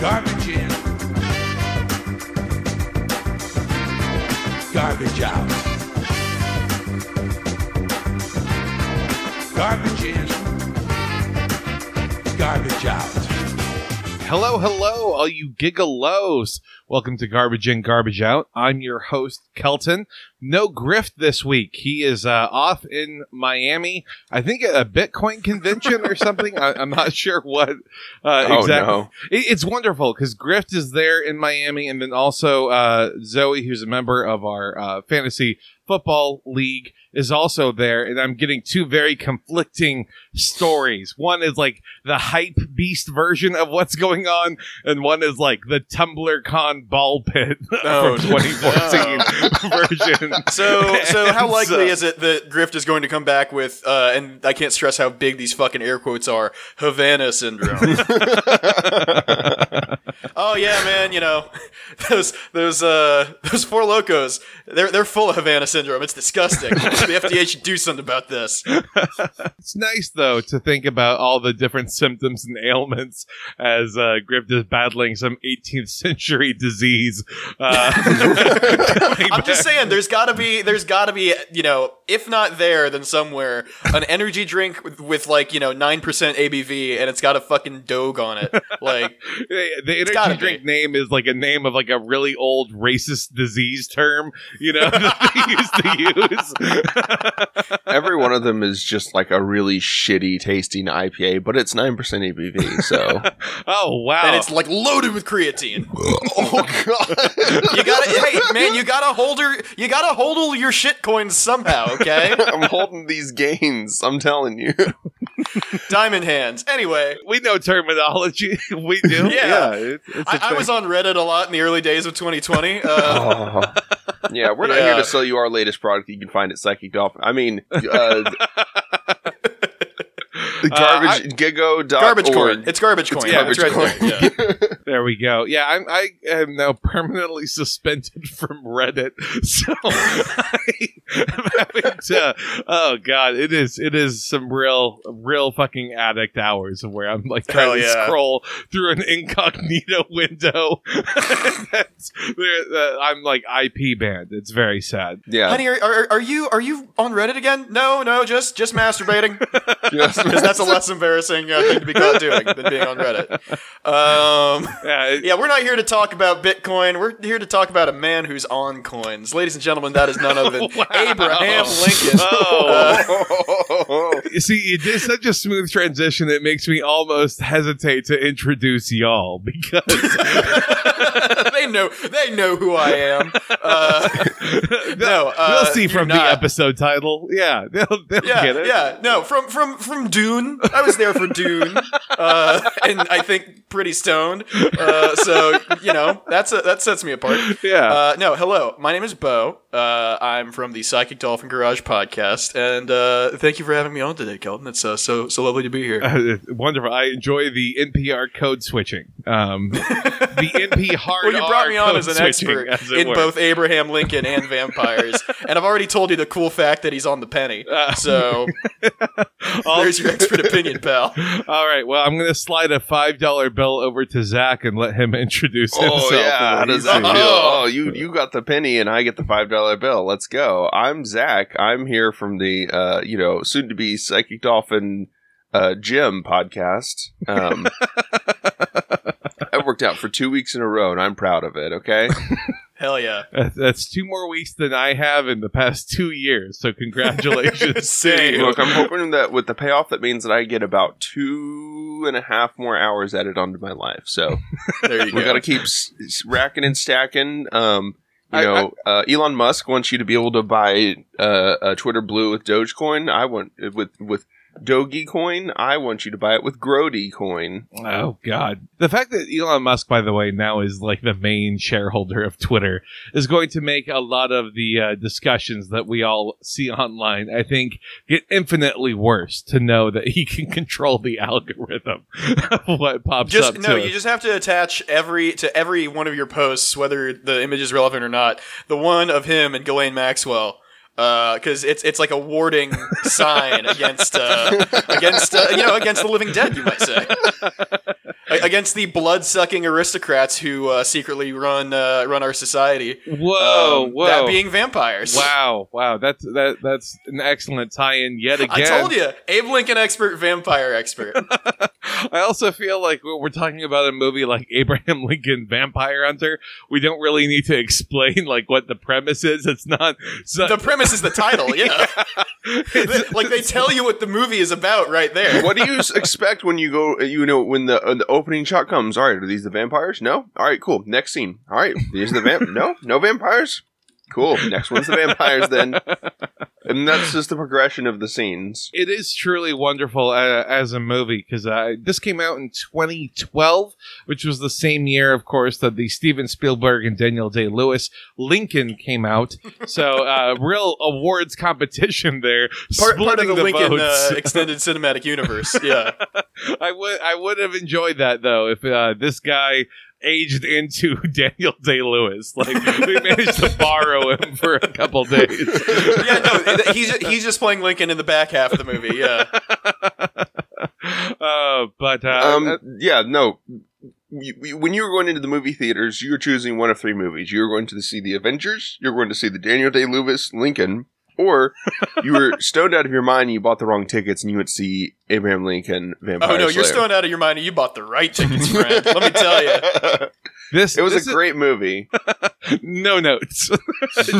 Garbage in. Garbage out. Garbage in. Garbage out. Hello, hello, all you gigalos. Welcome to Garbage In, Garbage Out. I'm your host, Kelton. No Grift this week. He is uh, off in Miami. I think at a Bitcoin convention or something. I, I'm not sure what uh, Oh, exactly. no. It, it's wonderful because Grift is there in Miami, and then also uh, Zoe, who's a member of our uh, fantasy football league, is also there. And I'm getting two very conflicting stories. One is like the hype beast version of what's going on, and one is like the Tumblr Con ball pit Oh, from 2014 version. So, so how likely so- is it that Grift is going to come back with, uh, and I can't stress how big these fucking air quotes are, Havana syndrome? Oh yeah, man, you know, those those uh those Four Lokos, they're they're full of Havana syndrome. It's disgusting. the FDA should do something about this. It's nice though to think about all the different symptoms and ailments as uh, Grift is battling some 18th century disease. Uh, I'm just saying, there's gotta be, there's gotta be, you know, if not there, then somewhere, an energy drink with, with like, you know, nine percent ABV, and it's got a fucking dog on it. Like, the energy. Drink name is like a name of like a really old racist disease term, you know, that they used to use. Every one of them is just like a really shitty tasting IPA, but it's 9% ABV, so. oh wow! and it's like loaded with creatine. oh, God. You gotta, hey man, you gotta hold her, you gotta hold all your shit coins somehow, okay? I'm holding these gains, I'm telling you. Diamond hands. Anyway, we know terminology. we do. Yeah. it's, it's a I, I was on Reddit a lot in the early days of 2020. Uh, Oh. Yeah, we're not Yeah. here to sell you our latest product you can find at Psychic Dolphin. I mean, uh, garbage, gigo dot garbage org. coin. It's garbage coin. yeah, it's garbage right coin. there. Yeah. There we go. Yeah, I'm, I am now permanently suspended from Reddit, so I am having to. Oh god, it is it is some real real fucking addict hours of where I'm like trying Hell to scroll through an incognito window. That's, uh, I'm like IP banned. It's very sad. Yeah. Honey, are, are, are you are you on Reddit again? No, no, just just masturbating. Yes. Because that's a less embarrassing uh, thing to be caught doing than being on Reddit. Um, Yeah, it- yeah, we're not here to talk about Bitcoin. We're here to talk about a man who's on coins. Ladies and gentlemen, that is none other than Wow. Abraham Lincoln. Oh. You see, you did such a smooth transition. It makes me almost hesitate to introduce y'all because they know they know who I am. Uh, no, uh, they'll see from the not. episode title. Yeah, they'll, they'll Yeah, get it. yeah, no, from from from Dune. I was there for Dune, uh, and I think pretty stoned. Uh, so you know that's a, that sets me apart. Yeah. Uh, no, hello. My name is Bo. Uh, I'm from the Psychic Dolphin Garage podcast, and uh, thank you for having me on today, Kelton. It's uh, so so lovely to be here. Wonderful. I enjoy the NPR code switching. Um, the NP hard. Well, brought me on as an expert as in were. both Abraham Lincoln and vampires, and I've already told you the cool fact that he's on the penny. Uh, So All- there's your expert opinion, pal. All right. Well, I'm going to slide a five dollar bill over to Zach and let him introduce himself. Oh yeah, how does that feel? Oh. Oh, you you got the penny and I get the five dollar bill. Let's go. I'm Zach. I'm here from the uh, you know soon to be Psychic Dolphin uh, Gym podcast. Um, I worked out for two weeks in a row and I'm proud of it. Okay. Hell yeah. That's- That's two more weeks than I have in the past two years. So congratulations. to Same. Look, I'm hoping that with the payoff, that means that I get about two and a half more hours added onto my life. So There you we go. got to keep s- s- racking and stacking. Um, you I- know, uh, Elon Musk wants you to be able to buy uh, a Twitter Blue with Dogecoin. I want with with Doge Coin. I want you to buy it with Grody Coin. Oh God! The fact that Elon Musk, by the way, now is like the main shareholder of Twitter is going to make a lot of the uh, discussions that we all see online. I think get infinitely worse to know that he can control the algorithm of what pops just up. no, to you us. just have to attach every to every one of your posts, whether the image is relevant or not. The one of him and Ghislaine Maxwell because it's it's like a warding sign against uh, against uh, you know against the living dead, you might say, against the blood sucking aristocrats who uh, secretly run uh, run our society. Whoa, Um, whoa. That being vampires. Wow, wow, that's that that's an excellent tie-in yet again. I told you, Abe Lincoln expert, vampire expert. I also feel like when we're talking about a movie like Abraham Lincoln Vampire Hunter, we don't really need to explain like what the premise is. It's not so, the premise is the title, yeah. it's- like they tell you what the movie is about right there. what do you expect when you go? You know, when the uh, the opening shot comes. All right, are these the vampires? No. All right, cool. Next scene. All right, these are the vamp. no, no vampires. Cool. Next one's the vampires then, and that's just the progression of the scenes. it is truly wonderful uh, as a movie because uh, this came out in 2012, which was the same year, of course, that the Steven Spielberg and Daniel Day Lewis Lincoln came out. So, uh, real awards competition there. Part, part of splitting the, Lincoln uh, extended cinematic universe. Yeah. I would I would have enjoyed that though if uh, this guy aged into Daniel Day Lewis. Like we managed to borrow him for a couple days. Yeah, no, he's he's just playing Lincoln in the back half of the movie. Yeah. uh, but uh, Um, yeah, no. You, you- when you were going into the movie theaters, you were choosing one of three movies. You were going to see the Avengers, you were going to see the Daniel Day Lewis Lincoln, or you were stoned out of your mind and you bought the wrong tickets and you went to see Abraham Lincoln Vampire Oh no, you're stoned out of your mind, and you bought the right tickets, friend. Let me tell you. this It was this a great movie. no notes.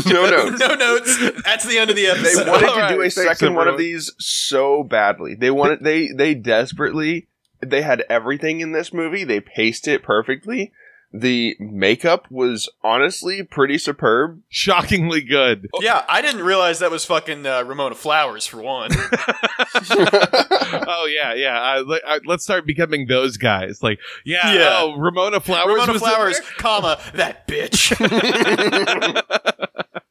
no, no. No notes. That's the end of the episode. They episode. wanted All to do right, a thanks, second one of these so badly. They wanted they they desperately they had everything in this movie. They paced it perfectly. The makeup was honestly pretty superb. Shockingly good. Yeah, I didn't realize that was fucking uh, Ramona Flowers for one. oh yeah, yeah. I, I, let's start becoming those guys. Like, yeah, Yeah. oh, Ramona Flowers. Ramona was in Flowers, there? comma that bitch.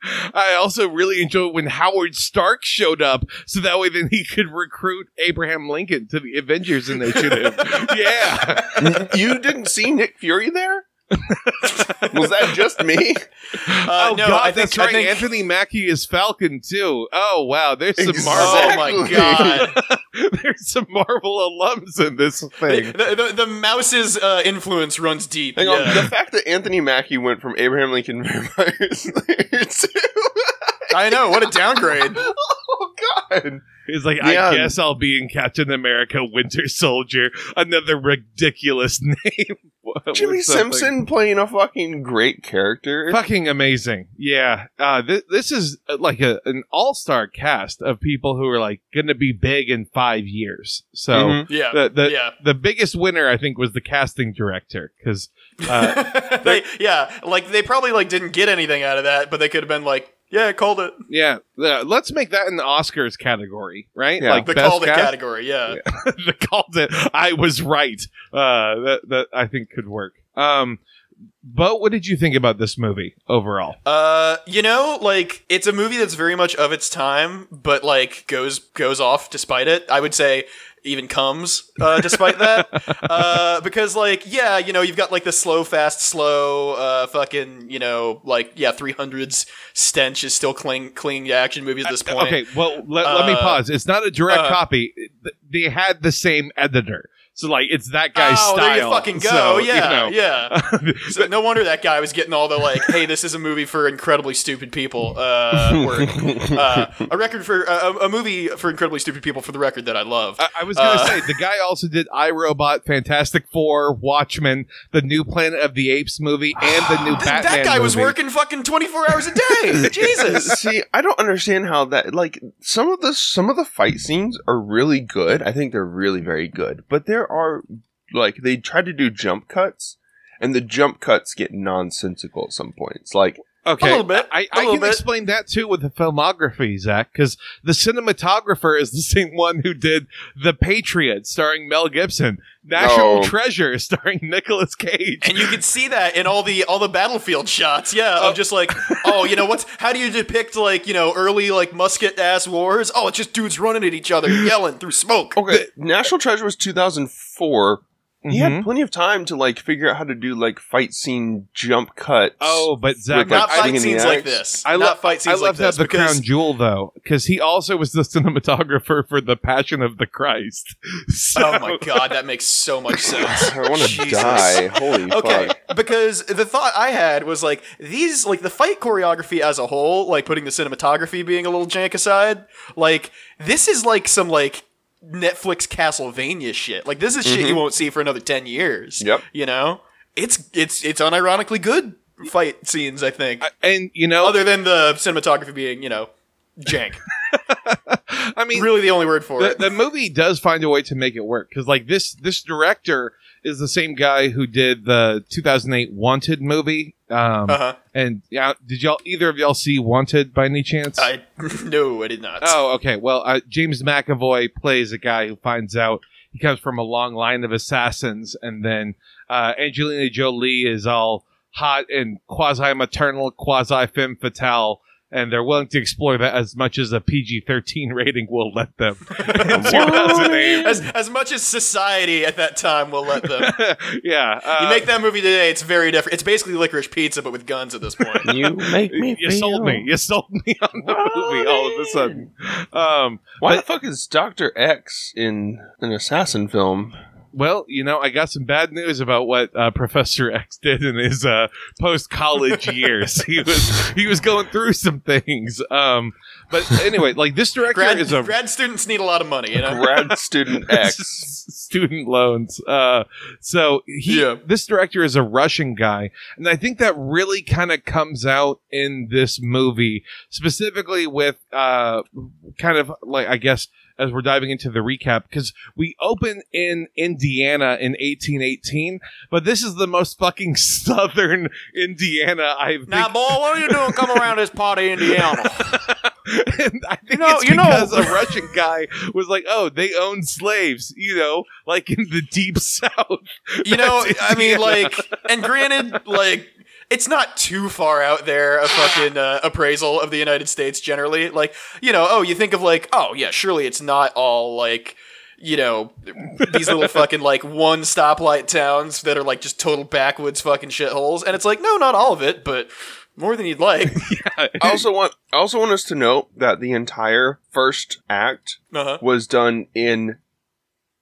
I also really enjoyed when Howard Stark showed up, so that way then he could recruit Abraham Lincoln to the Avengers Initiative. yeah. you didn't see Nick Fury there? was that just me? Uh, oh no, God, I think, that's right. I think, Anthony Mackie is Falcon too. Oh wow, there's some Exactly. Oh Marvel. my god. there's some Marvel alums in this the, thing. the, the mouse's uh, influence runs deep. Hang yeah. on. The fact that Anthony Mackie went from Abraham Lincoln Vampire Slayer to I know, what a downgrade. Oh god. He's like, Yeah. I guess I'll be in Captain America: Winter Soldier. Another ridiculous name. What- Jimmy Simpson playing a fucking great character. Fucking amazing. Yeah. Uh, th- this is uh, like a, an all star cast of people who are like going to be big in five years. So Mhm. Yeah. the, the, yeah. the biggest winner, I think, was the casting director because uh, they, yeah, like they probably like didn't get anything out of that, but they could have been like, yeah, I called it. yeah, uh, let's make that in the Oscars category, right? Yeah. Like The best called it cast? category, yeah. the called it. I was right. Uh, that that I think could work. Um, but what did you think about this movie overall? Uh, you know, like it's a movie that's very much of its time, but like goes goes off despite it. I would say even comes uh, despite that, uh, because like yeah, you know, you've got like the slow, fast, slow, uh, fucking, you know, like yeah, three hundreds stench is still cling clinging to action movies at this point. Okay, well, let, let me Uh, pause. It's not a direct uh, copy. They had the same editor. So, like, it's that guy's oh, style. there you fucking go. So, you yeah, know. yeah. So no wonder that guy was getting all the like, "Hey, this is a movie for incredibly stupid people." Uh, or uh, a record for uh, a, a movie for incredibly stupid people. For the record, that I love. I, I was going to Uh, say, the guy also did iRobot, Fantastic Four, Watchmen, the new Planet of the Apes movie, and the new Th- Batman that guy was working fucking twenty four hours a day. Jesus. See, I don't understand how that like some of the some of the fight scenes are really good. I think they're really very good. But there are like they try to do jump cuts and the jump cuts get nonsensical at some points. Like Okay, A little bit. I, A I little can bit. explain that too with the filmography, Zach, because the cinematographer is the same one who did The Patriot, starring Mel Gibson, National Oh. Treasure, starring Nicolas Cage. And you can see that in all the all the battlefield shots, yeah, of oh. just like, oh, you know what's how do you depict like you know early like musket ass wars? Oh, it's just dudes running at each other, yelling through smoke. okay, National Treasure was 2004. He had mm-hmm. plenty of time to like figure out how to do like fight scene jump cuts. Oh, but Zach, With, like, Not fight swinging the scenes like axe. this. I Not love fight I scenes like left out this the because crown jewel though, because he also was the cinematographer for the Passion of the Christ. So, Oh my god, that makes so much sense. I want to die. Holy Okay, fuck. because the thought I had was like these, like the fight choreography as a whole, like putting the cinematography being a little jank aside, like this is like some like Netflix Castlevania shit. Like this is shit you mm-hmm. won't see for another ten years. Yep. You know, it's it's it's unironically good fight scenes. I think, and you know, other than the cinematography being you know jank. I mean, really, the only word for the, it. the movie does find a way to make it work because like this this director is the same guy who did the 2008 wanted movie um Uh huh. and yeah did y'all either of y'all see wanted by any chance I no, I did not. oh okay well uh, james mcavoy plays a guy who finds out he comes from a long line of assassins and then uh angelina jolie is all hot and quasi maternal quasi femme fatale and they're willing to explore that as much as a PG-13 rating will let them. As as much as society at that time will let them. yeah. Uh, You make that movie today, it's very different. It's basically licorice pizza, but with guns at this point. You make me you sold me. You sold me on the movie all of a sudden. Um, Why But- the fuck is Doctor X in an assassin film? Well, you know, I got some bad news about what uh, Professor X did in his uh, post-college years. he was he was going through some things. Um, but anyway, like this director grad, is a grad students need a lot of money, you know. Grad student X. student loans. Uh, so he, Yeah. this director is a Russian guy, and I think that really kind of comes out in this movie, specifically with uh, kind of like I guess as we're diving into the recap because we open in Indiana in 1818, but this is the most fucking southern Indiana I've. Now, boy, what are you doing? Come around this part of Indiana. and I think You know- it's you know- because a Russian guy was like, "Oh, they own slaves," you know, like in the deep south. You know, I mean, like, and granted, like, it's not too far out there a fucking uh, appraisal of the United States generally. Like, you know, oh, you think of like, oh yeah, surely it's not all like. You know, these little fucking like one stoplight towns that are like just total backwoods fucking shitholes. And it's like, no, not all of it, but more than you'd like. yeah. I also want I also want us to note that the entire first act Uh-huh. was done in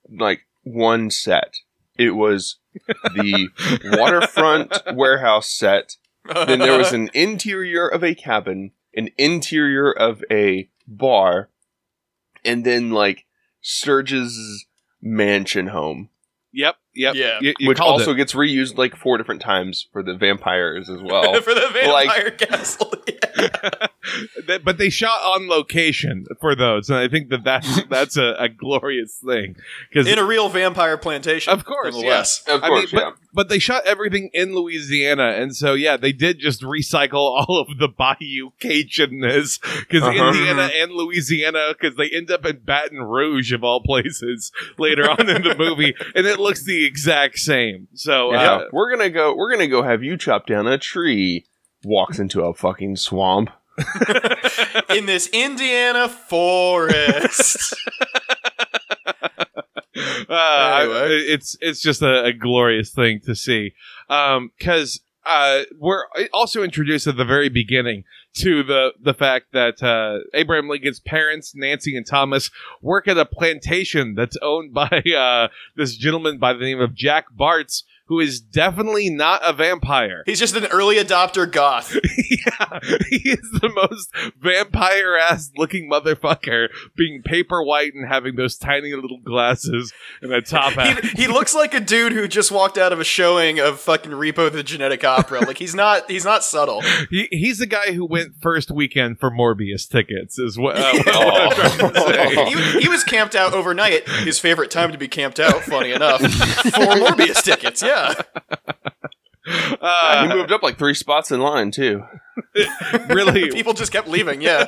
like one set. It was the waterfront warehouse set. Then there was an interior of a cabin, an interior of a bar, and then like Sturgis's mansion home, Yep, yep. Yeah. You, you which also it. gets reused like four different times for the vampires as well. for the vampire like- castle. Yeah. But they shot on location for those, and I think that that's that's a, a glorious thing because In a real vampire plantation. Of course, nonetheless. of I course, mean, yeah. but, but they shot everything in Louisiana, and so yeah, they did just recycle all of the Bayou Cajunness because Uh-huh. Indiana and Louisiana, because they end up in Baton Rouge of all places later on in the movie, and it looks the exact same. So Yeah, uh, we're gonna go. We're gonna go have you chop down a tree. Walks into a fucking swamp. in this Indiana forest. uh, Anyway. it's it's just a, a glorious thing to see because uh, we're also introduced at the very beginning to the the fact that uh, Abraham Lincoln's parents, Nancy and Thomas, work at a plantation that's owned by uh, this gentleman by the name of Jack Barts, who is definitely not a vampire. He's just an early adopter goth. yeah, he is the most vampire ass looking motherfucker, being paper white and having those tiny little glasses and a top hat. He, he looks like a dude who just walked out of a showing of fucking Repo the Genetic Opera. Like he's not he's not subtle. He, he's the guy who went first weekend for Morbius tickets, is what, uh, what I'm to say. He, he was camped out overnight. His favorite time to be camped out, funny enough, for Morbius tickets. Yeah, he Uh, moved up like three spots in line too. really, people just kept leaving. Yeah,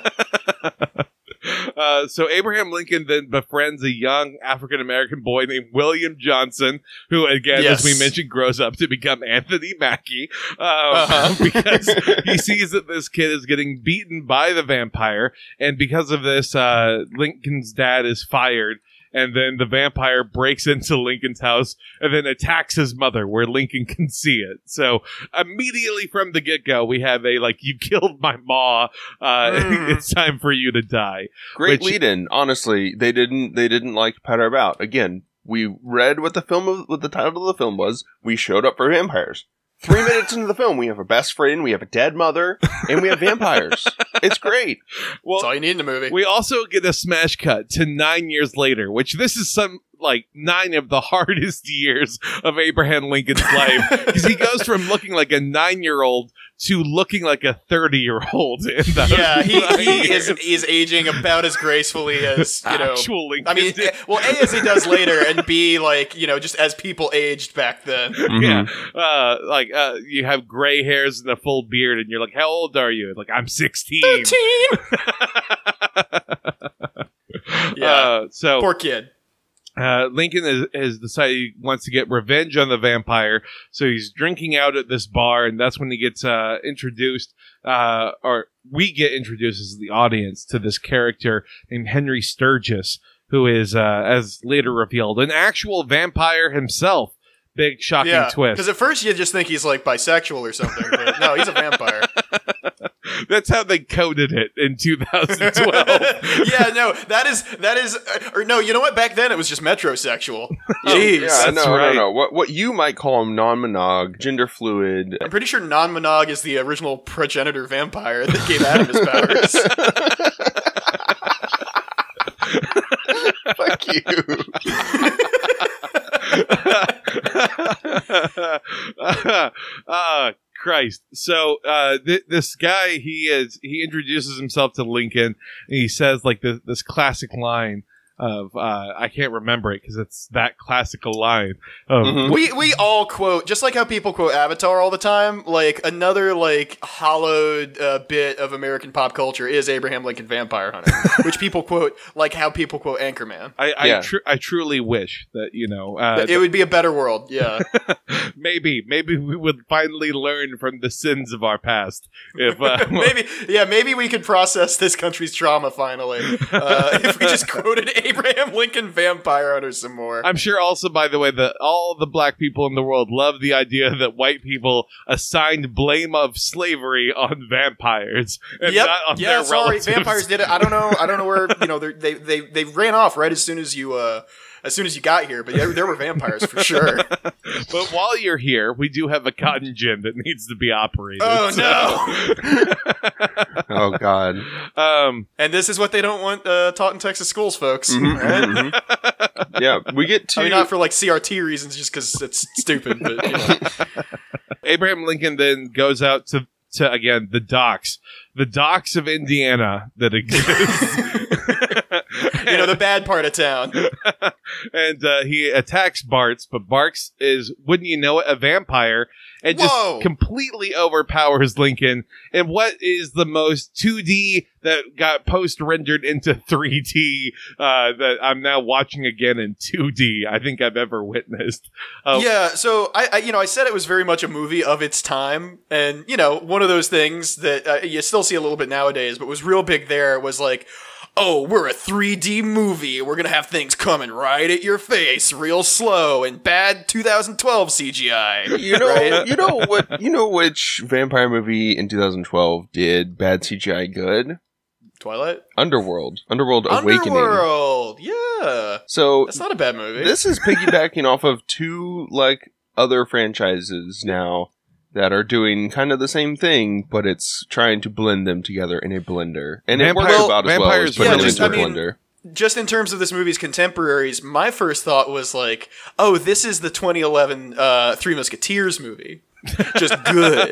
Uh, so Abraham Lincoln then befriends a young African American boy named William Johnson, who, again, as we mentioned, grows up to become Anthony Mackie um, Uh-huh. because he sees that this kid is getting beaten by the vampire, and because of this, uh, Lincoln's dad is fired. And then the vampire breaks into Lincoln's house and then attacks his mother where Lincoln can see it. So immediately from the get go, we have a like, you killed my ma. Uh, Mm. it's time for you to die. Great Which- lead in. Honestly, they didn't they didn't like pat our about. Again, we read what the film what the title of the film was. We showed up for vampires. Three minutes into the film, we have a best friend, we have a dead mother, and we have vampires. It's great. Well, That's all you need in a movie. We also get a smash cut to nine years later, which this is some like nine of the hardest years of Abraham Lincoln's life because he goes from looking like a nine year old to looking like a 30 year old yeah, he, he is he's aging about as gracefully as you know. actual Lincoln. I mean, did. eh, well, a as he does later, and b like you know, just as people aged back then. yeah, uh, like uh, you have gray hairs and a full beard, and you're like, "How old are you?" Like, I'm 16. 13! Yeah, Uh, so poor kid. Uh, Lincoln has, has decided he wants to get revenge on the vampire, so he's drinking out at this bar, and that's when he gets uh, introduced, uh, or we get introduced as the audience to this character named Henry Sturgis, who is, uh, as later revealed, an actual vampire himself. Big shocking Yeah, twist. because at first you just think he's like bisexual or something, but no, he's a vampire. That's how they coded it in 2012. yeah, no, that is that is, uh, or no, you know what? Back then it was just metrosexual. Jeez, Yeah, that's no, right. no, no. What what you might call him non-monog, gender fluid. I'm pretty sure non-monog is the original progenitor vampire that gave Adam his powers. Fuck you. uh, Christ. So uh, th- this guy, he is he introduces himself to Lincoln, and he says like this, this classic line of uh, I can't remember it because it's that classical line of Mhm. we we all quote just like how people quote Avatar all the time. Like another like hollowed uh, bit of American pop culture is Abraham Lincoln Vampire Hunter, which people quote like how people quote Anchorman. I I, Yeah. tru- I truly wish that you know uh, it would be a better world. Yeah, maybe maybe we would finally learn from the sins of our past if uh, maybe yeah maybe we could process this country's trauma finally uh, if we just quoted Abraham Lincoln Vampire Hunter some more. I'm sure also, by the way, that all the black people in the world love the idea that white people assigned blame of slavery on vampires and yep. not on Yeah, their sorry. relatives. Vampires did it. I don't know. I don't know where you know they they they ran off right as soon as you uh as soon as you got here. But yeah, there were vampires for sure. But while you're here, we do have a cotton gin that needs to be operated. Oh so- Oh God. um, And this is what they don't want uh, taught in Texas schools, folks. Mhm, Right? mhm, mhm. Yeah, we get to I mean, not for like CRT reasons, just because it's stupid. But you know. Abraham Lincoln then goes out to to again the docks, the docks of Indiana that exist. you know, the bad part of town. and uh, he attacks Barts, but Barts is, wouldn't you know it, a vampire, and Whoa. just completely overpowers Lincoln. And what is the most 2D that got post rendered into 3D uh, that I'm now watching again in 2D? I think I've ever witnessed. Oh. Yeah, so I, I, you know, I said it was very much a movie of its time, and you know, one of those things that uh, you still see a little bit nowadays, but was real big there was like, oh, we're a 3D movie, we're gonna have things coming right at your face, real slow, and bad 2012 CGI. You know, Right? you know what? You know which vampire movie in 2012 did bad CGI good? Twilight, Underworld. Underworld Awakening. Underworld, yeah, So that's not a bad movie. this is piggybacking off of two like other franchises now that are doing kind of the same thing, but it's trying to blend them together in a blender, and it Vampire- works about as well as putting yeah, them just- into a I mean, blender. just in terms of this movie's contemporaries, my first thought was like, oh, this is the 2011 uh, Three Musketeers movie. Just good.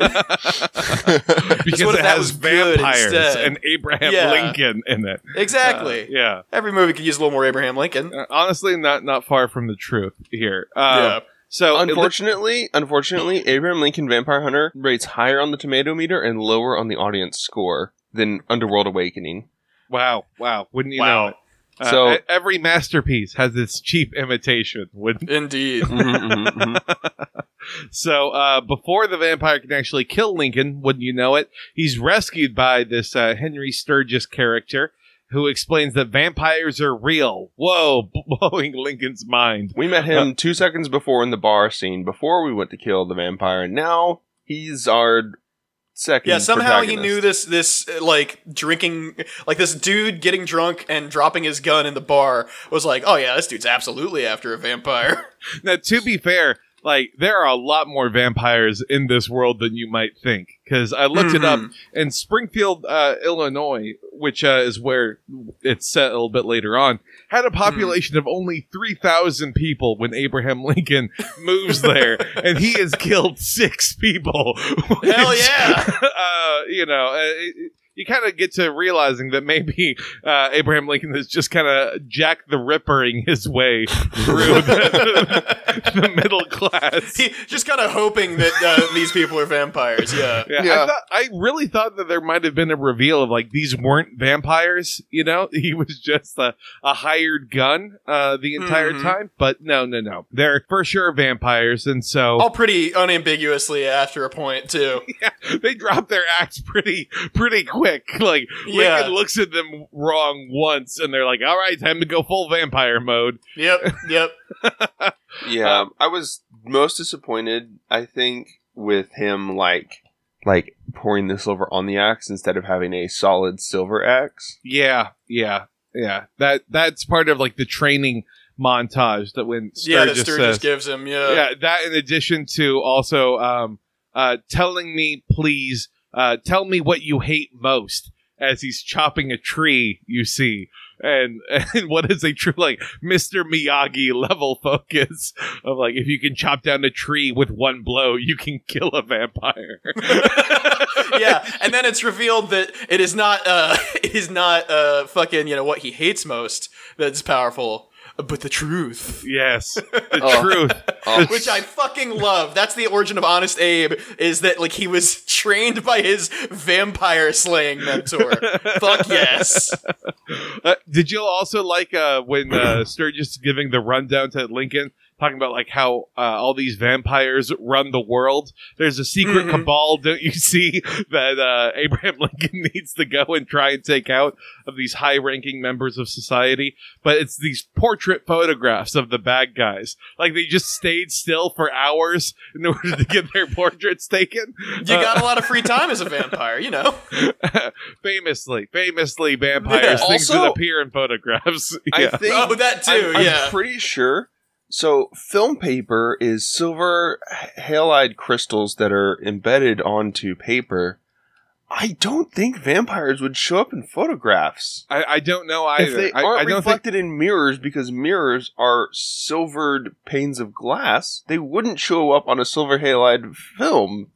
because it has was vampires and Abraham Yeah. Lincoln in it. exactly. Uh, yeah. Every movie could use a little more Abraham Lincoln. Uh, honestly, not not far from the truth here. Uh, yeah. So it li- Unfortunately, unfortunately, Abraham Lincoln Vampire Hunter rates higher on the tomato meter and lower on the audience score than Underworld Awakening. wow, wow, wouldn't you Wow. know it? Uh, So- every masterpiece has its cheap imitation. Wouldn't Indeed. Mhm, mhm, mhm. so? Uh, before the vampire can actually kill Lincoln, wouldn't you know it? He's rescued by this uh, Henry Sturgis character, who explains that vampires are real. Whoa, blowing Lincoln's mind. We met him two seconds before in the bar scene before we went to kill the vampire, and now he's our second. Yeah, somehow he knew this this uh, like drinking like this dude getting drunk and dropping his gun in the bar was like, "Oh yeah, this dude's absolutely after a vampire." Now, to be fair, like there are a lot more vampires in this world than you might think. Because I looked it up in Springfield, uh, Illinois, which uh, is where it's set a little bit later on, had a population of only three thousand people when Abraham Lincoln moves there, and he has killed six people. which, Hell yeah. uh, you know. Uh, it, you kind of get to realizing that maybe uh, Abraham Lincoln is just kind of Jack the Rippering his way through the, the middle class. He just kind of hoping that uh, these people are vampires. Yeah. Yeah, I, thought, I really thought that there might have been a reveal of like these weren't vampires. You know, he was just a, a hired gun uh, the entire Mhm. time. But no, no, no, they're for sure vampires, and so All pretty unambiguously after a point too. Yeah, they drop their axe pretty pretty quick. Like Yeah. Lincoln looks at them wrong once, and they're like, "All right, time to go full vampire mode." Yep. Yep. Yeah, Um, I was most disappointed. I think with him like like pouring the silver on the axe instead of having a solid silver axe. Yeah, yeah, yeah. That that's part of like the training montage that when Sturgis, yeah, that Sturgis says, gives him. Yeah. yeah, that in addition to also um, uh, telling me, please, uh, tell me what you hate most as he's chopping a tree. You see. And, and what is a true like Mr. Miyagi level focus of like if you can chop down a tree with one blow you can kill a vampire yeah, and then it's revealed that it is not uh it is not uh fucking, you know, what he hates most that's powerful, but the truth. yes the Oh. truth Oh. Which I fucking love. That's the origin of Honest Abe, is that like he was trained by his vampire slaying mentor. Fuck yes. Uh, did you also like uh, when uh, Sturgis is giving the rundown to Lincoln, talking about like how uh, all these vampires run the world? There's a secret Mhm. cabal, don't you see, that uh, Abraham Lincoln needs to go and try and take out of these high-ranking members of society. But it's these portrait photographs of the bad guys, like they just stayed still for hours in order to get their portraits taken. You got a lot of free time as a vampire, you know. famously, famously, vampires Yeah. things Also- that appear in photographs. I think Oh, that too, I'm, I'm yeah. pretty sure. So film paper is silver halide crystals that are embedded onto paper. I don't think vampires would show up in photographs. I, I don't know either. If they I, aren't I don't think reflected in mirrors because mirrors are silvered panes of glass, they wouldn't show up on a silver halide film.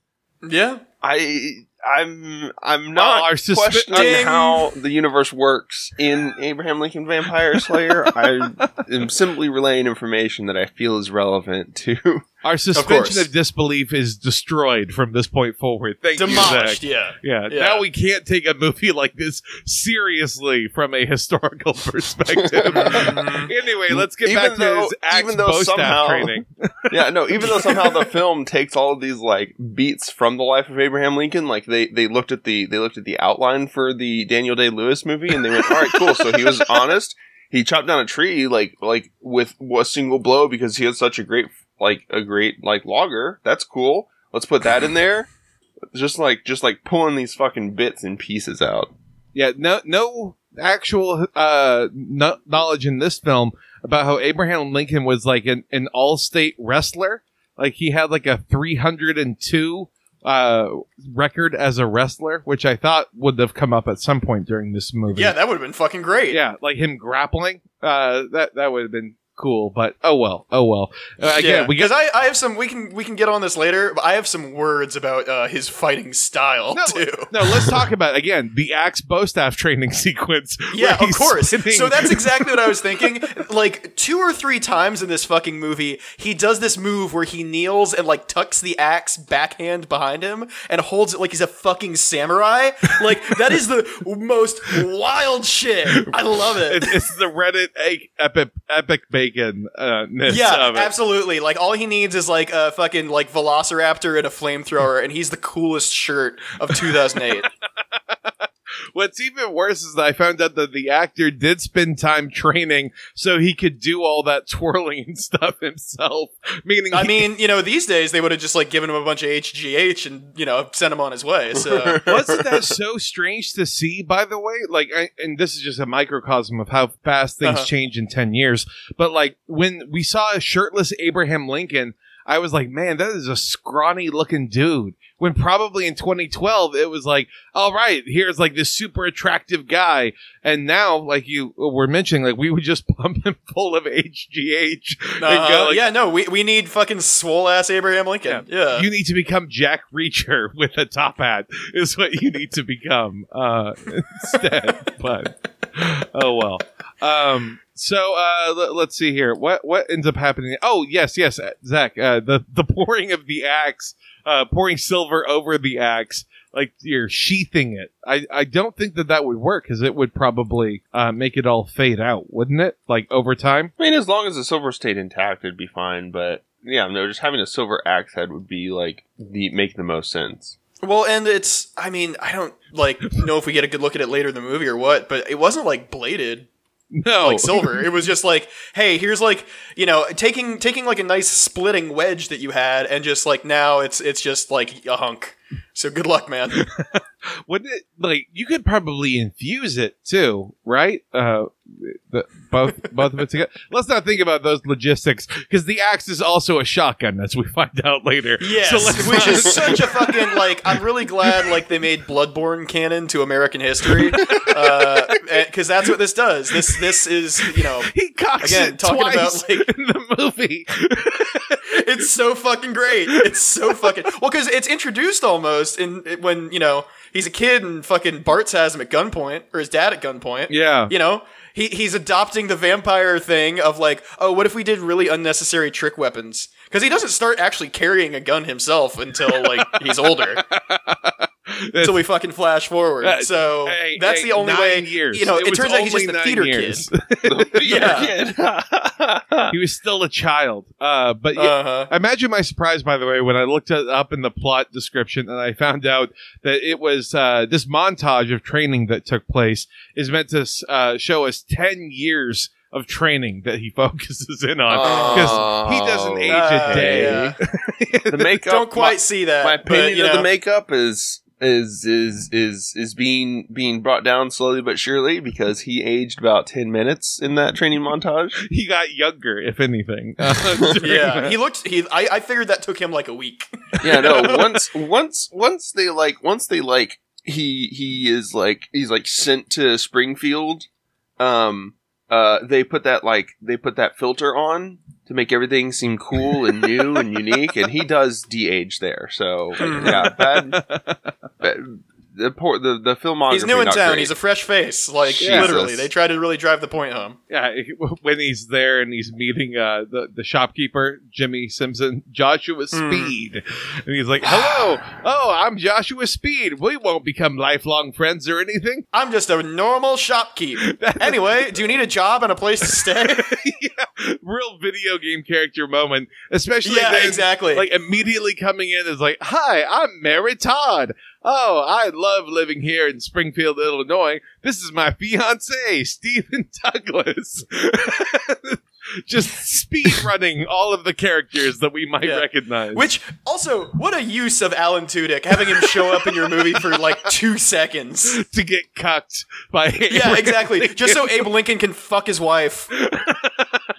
Yeah. I I'm I'm not suspi- questioning how the universe works in Abraham Lincoln Vampire Slayer. I am simply relaying information that I feel is relevant to. Our suspension course. of, disbelief is destroyed from this point forward. Thank Demolished, you, Zach. yeah. Yeah, Yeah. now we can't take a movie like this seriously from a historical perspective. Anyway, let's get Even back to though- his axe even though somehow- training. yeah, no. Even though somehow the film takes all of these like beats from the life of Abraham Lincoln, like they they looked at the they looked at the outline for the Daniel Day Lewis movie, and they went, "All right, cool." So he was honest. He chopped down a tree like like with a single blow because he had such a great like a great like logger. That's cool. Let's put that in there. Just like just like pulling these fucking bits and pieces out. Yeah, no, no actual uh, no- knowledge in this film about how Abraham Lincoln was like an, an all-state wrestler. Like he had like a 302 uh, record as a wrestler, which I thought would have come up at some point during this movie. Yeah, that would have been fucking great. yeah, like him grappling. Uh, that that would have been cool. But oh well, oh well. Uh, again, yeah, we because I, I have some we can we can get on this later, but I have some words about uh, his fighting style no, too. no. Let's talk about again the axe bow staff training sequence. Yeah, of course. spinning- So that's exactly what I was thinking. Like two or three times in this fucking movie, he does this move where he kneels and like tucks the axe backhand behind him and holds it like he's a fucking samurai. Like that is the most wild shit. I love it. It- it's the Reddit epic epic bacon uh, Yeah, absolutely. Like all he needs is like a fucking like velociraptor and a flamethrower, and he's the coolest shirt of 2008. What's even worse is that I found out that the actor did spend time training so he could do all that twirling and stuff himself. Meaning, I he- mean, you know, these days they would have just like given him a bunch of HGH and you know sent him on his way. So wasn't that so strange to see? By the way, like, I, and this is just a microcosm of how fast things Uh-huh. change in ten years. But like when we saw a shirtless Abraham Lincoln. I was like, man, that is a scrawny looking dude. When probably in 2012, it was like, all right, here's like this super attractive guy. And now, like you were mentioning, like we would just pump him full of HGH. and go, Uh, like, yeah, no, we, we need fucking swole ass Abraham Lincoln. Yeah, You need to become Jack Reacher with a top hat is what you need to become uh, instead. but oh well. Um, so uh, let, let's see here. What what ends up happening? Oh yes, yes, uh, Zach. Uh, the the pouring of the axe, uh, pouring silver over the axe. Like you're sheathing it. I, I don't think that that would work because it would probably uh, make it all fade out, wouldn't it? Like over time. I mean, as long as the silver stayed intact, it'd be fine. But yeah, no, just having a silver axe head would be like the make the most sense. Well, and it's I mean I don't like know if we get a good look at it later in the movie or what, but it wasn't like bladed No, like silver. it was just like, hey, here's like you know taking taking like a nice splitting wedge that you had, and just like now it's it's just like a hunk. So good luck, man. Wouldn't it like you could probably infuse it too, right? Uh, the, both both of it together. Let's not think about those logistics because the axe is also a shotgun, as we find out later. Yes, So which is such a fucking like. I'm really glad like they made Bloodborne canon to American history, because that's what this does. This this is you know he cocks Again, it talking twice about, like- in the movie. it's so fucking great. It's so fucking well because it's introduced almost in when you know he's a kid and fucking Barts has him at gunpoint or his dad at gunpoint. yeah, You know, he he's adopting the vampire thing of like, oh, what if we did really unnecessary trick weapons? Because he doesn't start actually carrying a gun himself until like he's older. Until we fucking flash forward. Uh, so hey, that's hey, the only nine way. Years. You know, it, was turns out he's just only a theater years. kid. Yeah. he was still a child. Uh, but yeah, Uh huh. Imagine my surprise, by the way, when I looked it up in the plot description and I found out that it was uh, this montage of training that took place is meant to uh, show us 10 years of training that he focuses in on. Because he doesn't age Uh, a day. yeah. the makeup. Don't quite see that. My, my opinion but, you of know, the makeup is is is is is being being brought down slowly but surely because he aged about ten minutes in that training montage. He got younger, if anything. uh, Yeah, that. he looked. He. I, I figured that took him like a week. Yeah, no. Once once once they like once they like he he is like he's like sent to Springfield. Um. Uh. They put that like they put that filter on to make everything seem cool and new and unique, and he does de-age there. So hmm. yeah, bad. bad the poor the the filmography. He's new in town. great. He's a fresh face. Like Jesus. literally, they try to really drive the point home. Yeah, when he's there and he's meeting uh, the the shopkeeper Jimmy Simpson, Joshua Hmm. Speed, and he's like, "Hello, oh, I'm Joshua Speed. We won't become lifelong friends or anything." I'm just a normal shopkeep. anyway, do you need a job and a place to stay? yeah, real video game character moment, especially yeah, then, exactly. Like immediately coming in is like, "Hi, I'm Mary Todd. Oh, I love living here in Springfield, Illinois. This is my fiance, Stephen Douglas." Just speed running all of the characters that we might Yeah. recognize. Which also, what a use of Alan Tudyk having him show up in your movie for like two seconds. to get cucked by Yeah, Abraham exactly. Lincoln. Just so Abe Lincoln can fuck his wife.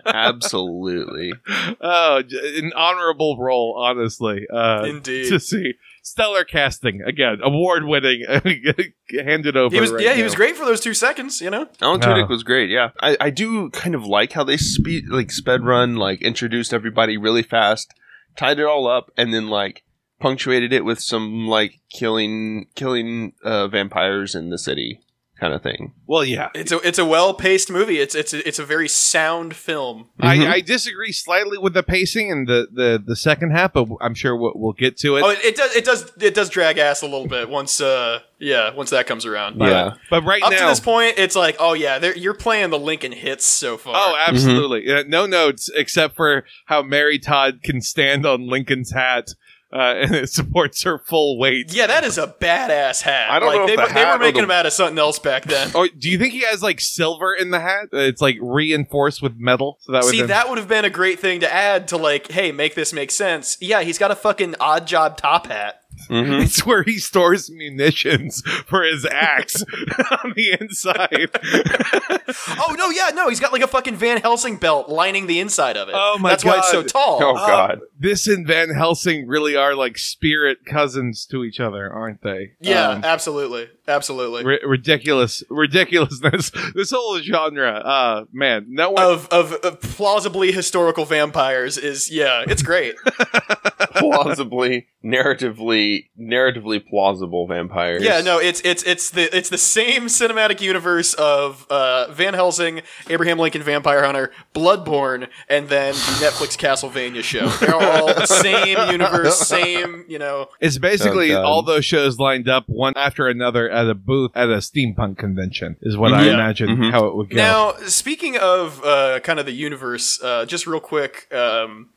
Absolutely. oh, j- an honorable role, honestly. Uh, Indeed. to see stellar casting again, award winning, handed over. He was right yeah, he was great for those two seconds. You know. Alan Yeah. Tudyk was great. Yeah, I, I do kind of like how they speed like sped run, like introduced everybody really fast, tied it all up, and then like punctuated it with some like killing killing uh, vampires in the city kind of thing. Well, yeah. It's a it's a well paced movie. It's it's a, it's a very sound film. Mhm. I, I disagree slightly with the pacing in the, the, the second half, but I'm sure we'll, we'll get to it. Oh, it, it does it does it does drag ass a little bit once uh yeah once that comes around. But Yeah. but right Up now, to this point, it's like oh yeah, you're playing the Lincoln hits so far. Oh, absolutely. Uh, no notes except for how Mary Todd can stand on Lincoln's hat uh, and it supports her full weight. Yeah, that is a badass hat. I don't like, know if they, the they were making the- them out of something else back then. Oh, do you think he has like silver in the hat? Uh, It's like reinforced with metal, so that would See, that would have been a great thing to add to like, hey, make this make sense. Yeah, he's got a fucking Oddjob top hat. Mhm. It's where he stores munitions for his axe on the inside. Oh no, yeah, no, he's got like a fucking Van Helsing belt lining the inside of it. Oh, my god. That's why it's so tall. Oh god. this and Van Helsing really are like spirit cousins to each other, aren't they? Yeah, Um, absolutely, absolutely. ri- ridiculous, ridiculousness. This whole genre, uh, man, no one. of, of of plausibly historical vampires is yeah, it's great. plausibly, narratively, narratively plausible vampires. Yeah, no, it's it's it's the it's the same cinematic universe of uh, Van Helsing, Abraham Lincoln Vampire Hunter, Bloodborne, and then the Netflix Castlevania show. They're all the same universe, same you know. It's basically Oh, all those shows lined up one after another at a booth at a steampunk convention is what I Yeah. imagine Mhm. how it would go. Now, speaking of uh, kind of the universe, uh, just real quick, um,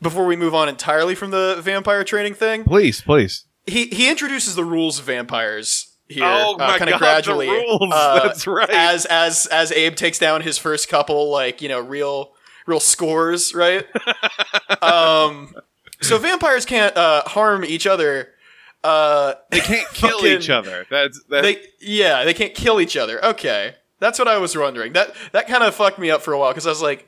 before we move on entirely from the vampire training thing, please, please. he he introduces the rules of vampires here, Oh my kind of gradually. the rules. uh, That's right. As as as Abe takes down his first couple, like you know, real real scores, right? um, so vampires can't uh, harm each other. Uh, They can't kill Fucking- each other. That's that. they yeah, they can't kill each other. Okay, that's what I was wondering. That that kind of fucked me up for a while because I was like.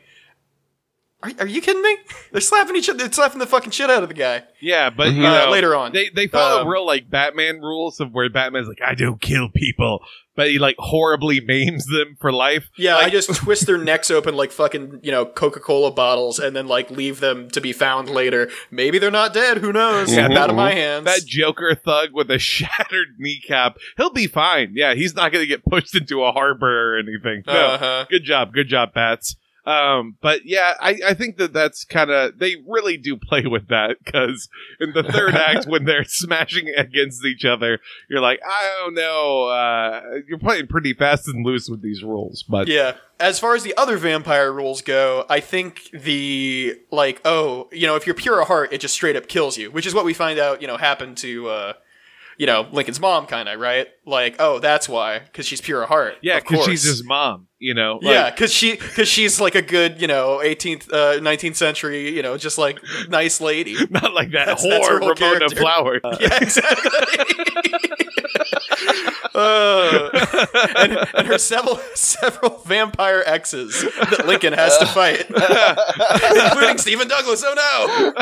Are, are you kidding me? They're slapping each other. They're slapping the fucking shit out of the guy. yeah, but Mhm. you Uh, know, later on. they they follow Um, real like Batman rules of where Batman's like, I don't kill people, but he like horribly maims them for life. Yeah, Like- I just twist their necks open like fucking, you know, Coca Cola bottles and then like leave them to be found later. Maybe they're not dead. Who knows? Yeah, out of that- my hands. That Joker thug with a shattered kneecap, he'll be fine. Yeah, he's not going to get pushed into a harbor or anything. No, uh-huh. good job, good job, Pats. Um, but yeah, I, I think that that's kind of they really do play with that because in the third act when they're smashing against each other, you're like, I don't know, uh, you're playing pretty fast and loose with these rules, but Yeah. As far as the other vampire rules go, I think the like, oh, you know, if you're pure of heart, it just straight up kills you, which is what we find out, you know, happened to uh you know, Lincoln's mom kind of, right? Like, oh, that's why cuz she's pure of heart. yeah, because she's his mom, you know. yeah, because she because she's like a good you know 18th uh, 19th century you know just like nice lady. not like that That's- that's whore whole Ramona character. Flower. Yeah, exactly. Uh, and, and her several several vampire exes that Lincoln has to fight, including Stephen Douglas. Oh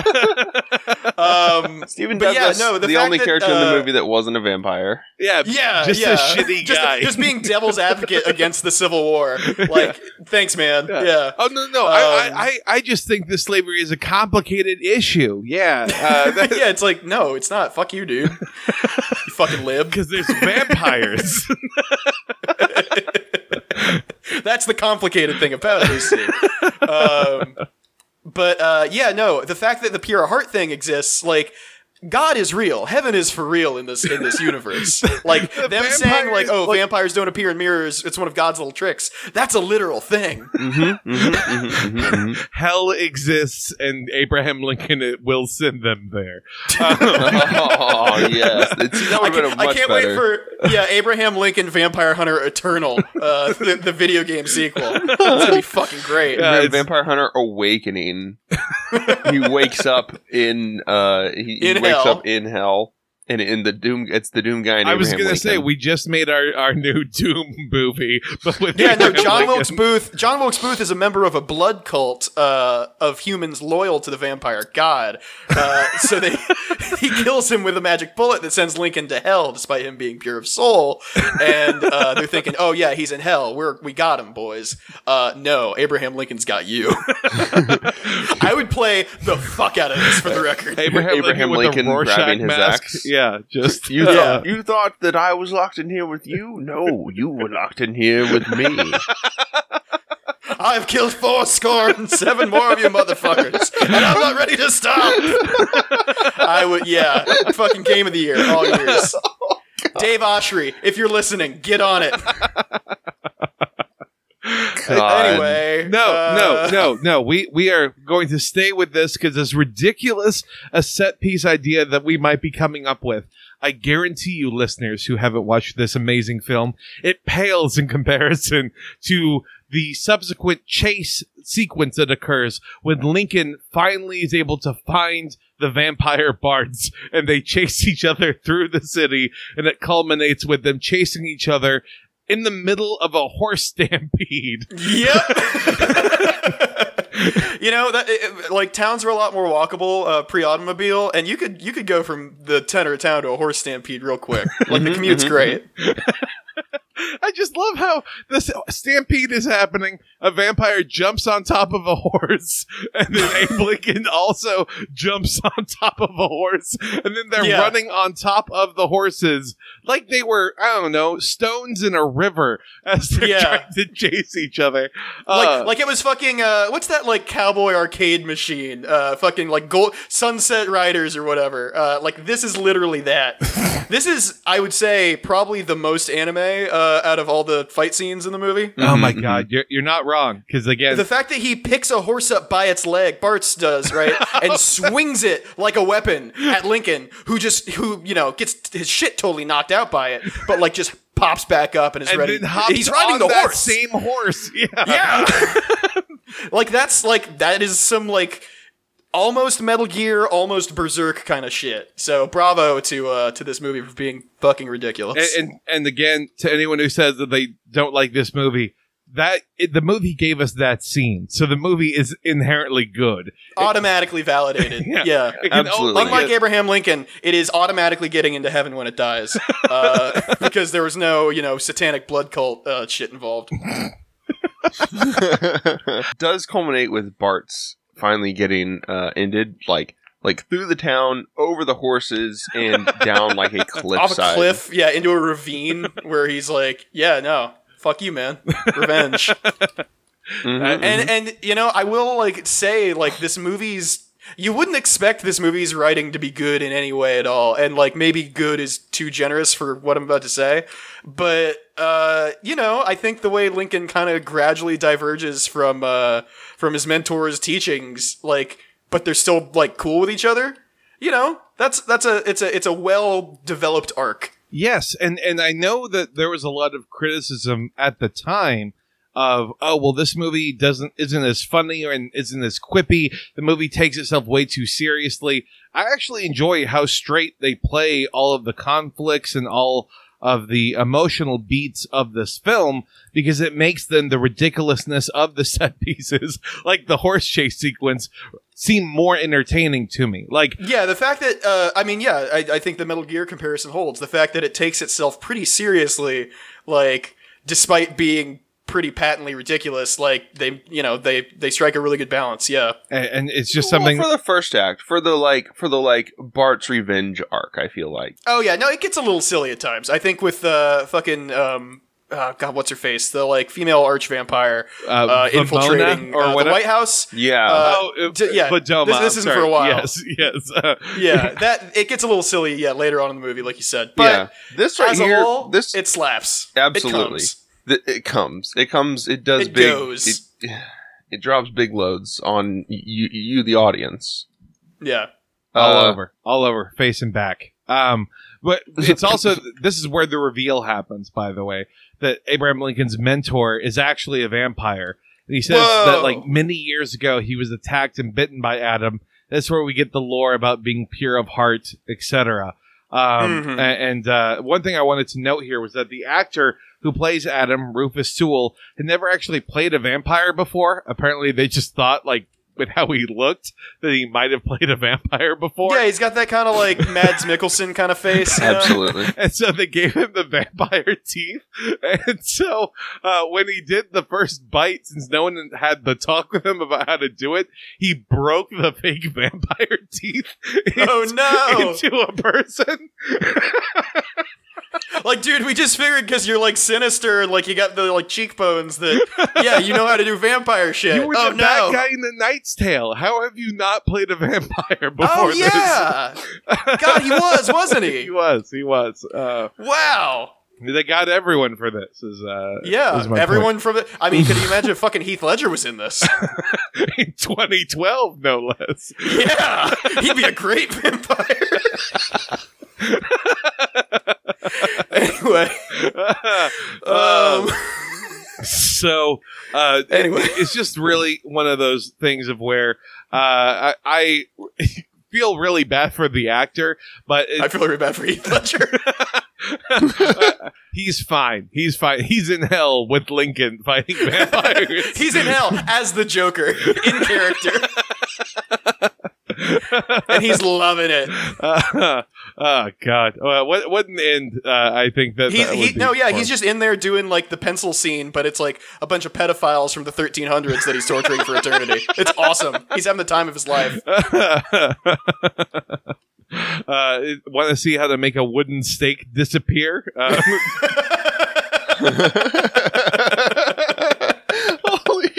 no! Um, Stephen But yeah, no, the the, only that, character in uh, the movie that wasn't a vampire. yeah, yeah, just yeah. a shitty just, guy. just being devil's advocate against the Civil War. Like, thanks, man. Yeah. Oh no, no! I, Um, I, I I just think that slavery is a complicated issue. Yeah, uh, yeah, it's like, no, it's not. Fuck you, dude. you fucking lib. because there's vampires. That's the complicated thing about it. Um, but uh, yeah, no, the fact that the pure heart thing exists, like. God is real. Heaven is for real in this in this universe. Like The them saying, like, "Oh, like- vampires don't appear in mirrors. It's one of God's little tricks." That's a literal thing. Mm-hmm, mm-hmm, mm-hmm, mm-hmm. Hell exists, and Abraham Lincoln will send them there. oh yes, it's, that I, would have been can, a I much can't better. wait for yeah Abraham Lincoln Vampire Hunter Eternal, uh, the, the video game sequel. It's gonna be fucking great. Yeah. Vampire- Vampire Hunter Awakening. He wakes up in uh he, he In wakes hell. up in hell. And in the Doom, it's the Doom guy. And I was gonna say we just made our, our new Doom movie, but with Yeah, no. John Lincoln. Wilkes Booth. John Wilkes Booth is a member of a blood cult uh, of humans loyal to the vampire god. Uh, so they he kills him with a magic bullet that sends Lincoln to hell, despite him being pure of soul. And uh, they're thinking, "Oh yeah, he's in hell. We're we got him, boys." Uh, no, Abraham Lincoln's got you. I would play the fuck out of this for the record. Abraham, Abraham Lincoln, Lincoln grabbing his mask. axe. Yeah, just You uh, thought you thought that I was locked in here with you? No, you were locked in here with me. I've killed four score and seven more of you motherfuckers, and I'm not ready to stop. I would, yeah, fucking game of the year, all years. Dave Oshry, if you're listening, get on it. Anyway, No, uh, no, no, no. We we are going to stay with this because as ridiculous a set piece idea that we might be coming up with, I guarantee you, listeners who haven't watched this amazing film, it pales in comparison to the subsequent chase sequence that occurs when Lincoln finally is able to find the vampire Barts and they chase each other through the city and it culminates with them chasing each other in the middle of a horse stampede. Yep. you know that it- like towns were a lot more walkable uh, pre-automobile, and you could you could go from the center of town to a horse stampede real quick. Like the Mhm, commute's mhm, great. I just love how this stampede is happening. A vampire jumps on top of a horse, and then Abe Lincoln also jumps on top of a horse, and then they're Yeah. running on top of the horses like they were, I don't know, stones in a river as they're Yeah. trying to chase each other. Like, Uh, like it was fucking uh, what's that like cowboy arcade machine? Uh, fucking like gold Sunset Riders or whatever. Uh, like this is literally that. this is, I would say, probably the most anime uh, out of all the fight scenes in the movie. oh my Mhm, god, you're, you're not wrong. Because again, The fact that he picks a horse up by its leg, Bart's does, right, and swings it like a weapon at Lincoln, who just, who, you know, gets his shit totally knocked out by it, but like just pops back up and is and ready. then hops He's riding on the that horse. same horse. Yeah. Yeah. like that's like that is some like almost Metal Gear, almost Berserk kind of shit. So bravo to uh to this movie for being fucking ridiculous. and, and and again to anyone who says that they don't like this movie that it, the movie gave us that scene so the movie is inherently good automatically validated. Yeah. yeah. It can Absolutely. Unlike get- Abraham Lincoln, it is automatically getting into heaven when it dies, uh, because there was no, you know, satanic blood cult uh, shit involved. does culminate with Bart's finally getting uh, ended, like like through the town, over the horses, and down like a Off cliffside. a cliff, yeah, into a ravine where he's like, "Yeah, no, fuck you, man, revenge." Mhm. and and you know i will like say like this movie's you wouldn't expect this movie's writing to be good in any way at all and like maybe good is too generous for what i'm about to say but uh you know i think the way lincoln kind of gradually diverges from uh from his mentor's teachings like but they're still like cool with each other you know that's that's a it's a it's a well developed arc. Yes and and i know that there was a lot of criticism at the time of oh well this movie doesn't isn't as funny or isn't as quippy. The movie takes itself way too seriously. I actually enjoy how straight they play all of the conflicts and all of the emotional beats of this film because it makes then the ridiculousness of the set pieces like the horse chase sequence seem more entertaining to me. Like Yeah, the fact that uh, I mean, yeah, I, I think the Metal Gear comparison holds. The fact that it takes itself pretty seriously, like despite being pretty patently ridiculous, like they, you know, they they strike a really good balance. Yeah, and, and it's just Well, something for the first act, for the like, for the like Bart's revenge arc. I feel like Oh yeah, no, it gets a little silly at times. I think with uh, fucking um, oh, God, what's her face? The like female arch vampire uh, uh, infiltrating or uh, the. White House. yeah, Uh, oh, uh, d- yeah, Vadoma, this- this isn't for a while. Yes, yes. uh, Yeah, that it gets a little silly. Yeah, later on in the movie, like you said. But yeah. This right as here, a whole, this it slaps. Absolutely. It comes. Th- it comes, it comes, it does It big. goes. It, it drops big loads on you, you the audience. Yeah. all Uh, over, all over, face and back. Um, but it's also this is where the reveal happens. By the way, that Abraham Lincoln's mentor is actually a vampire. And he says Whoa. that like many years ago he was attacked and bitten by Adam. That's where we get the lore about being pure of heart, etc. Um, Mhm. and uh, one thing I wanted to note here was that the actor who plays Adam, Rufus Sewell, had never actually played a vampire before. Apparently, they just thought like with how he looked that he might have played a vampire before. Yeah, he's got that kind of like Mads Mikkelsen kind of face. you know? Absolutely. And so they gave him the vampire teeth. And so uh, when he did the first bite, since no one had the talk with him about how to do it, he broke the fake vampire teeth Oh into- no! into a person. like, dude, we just figured because you're like sinister and like you got the like cheekbones that yeah, you know how to do vampire shit. You were oh the no! bad guy in the Knight's Tale. How have you not played a vampire before oh this? yeah! God, he was, wasn't he he? was. He was. Uh, Wow. They got everyone for this. Is uh, Yeah, is everyone from it. I mean, could you imagine if fucking Heath Ledger was in this? in 2012, no less. yeah, he'd be a great vampire. anyway, um, so uh, Anyway. it's just really one of those things of where uh, I, I feel really bad for the actor, but I feel really bad for Heath Ledger. he's fine. He's fine. He's in hell with Lincoln fighting vampires. He's in hell as the Joker in character, and he's loving it. Uh, oh God! Uh, what what an end? Uh, I think that, He, that he, would be no, yeah, for he's just in there doing like the pencil scene, but it's like a bunch of pedophiles from the 1300s that he's torturing for eternity. It's awesome. He's having the time of his life. uh, Want to see how to make a wooden stake disappear? Uh, Holy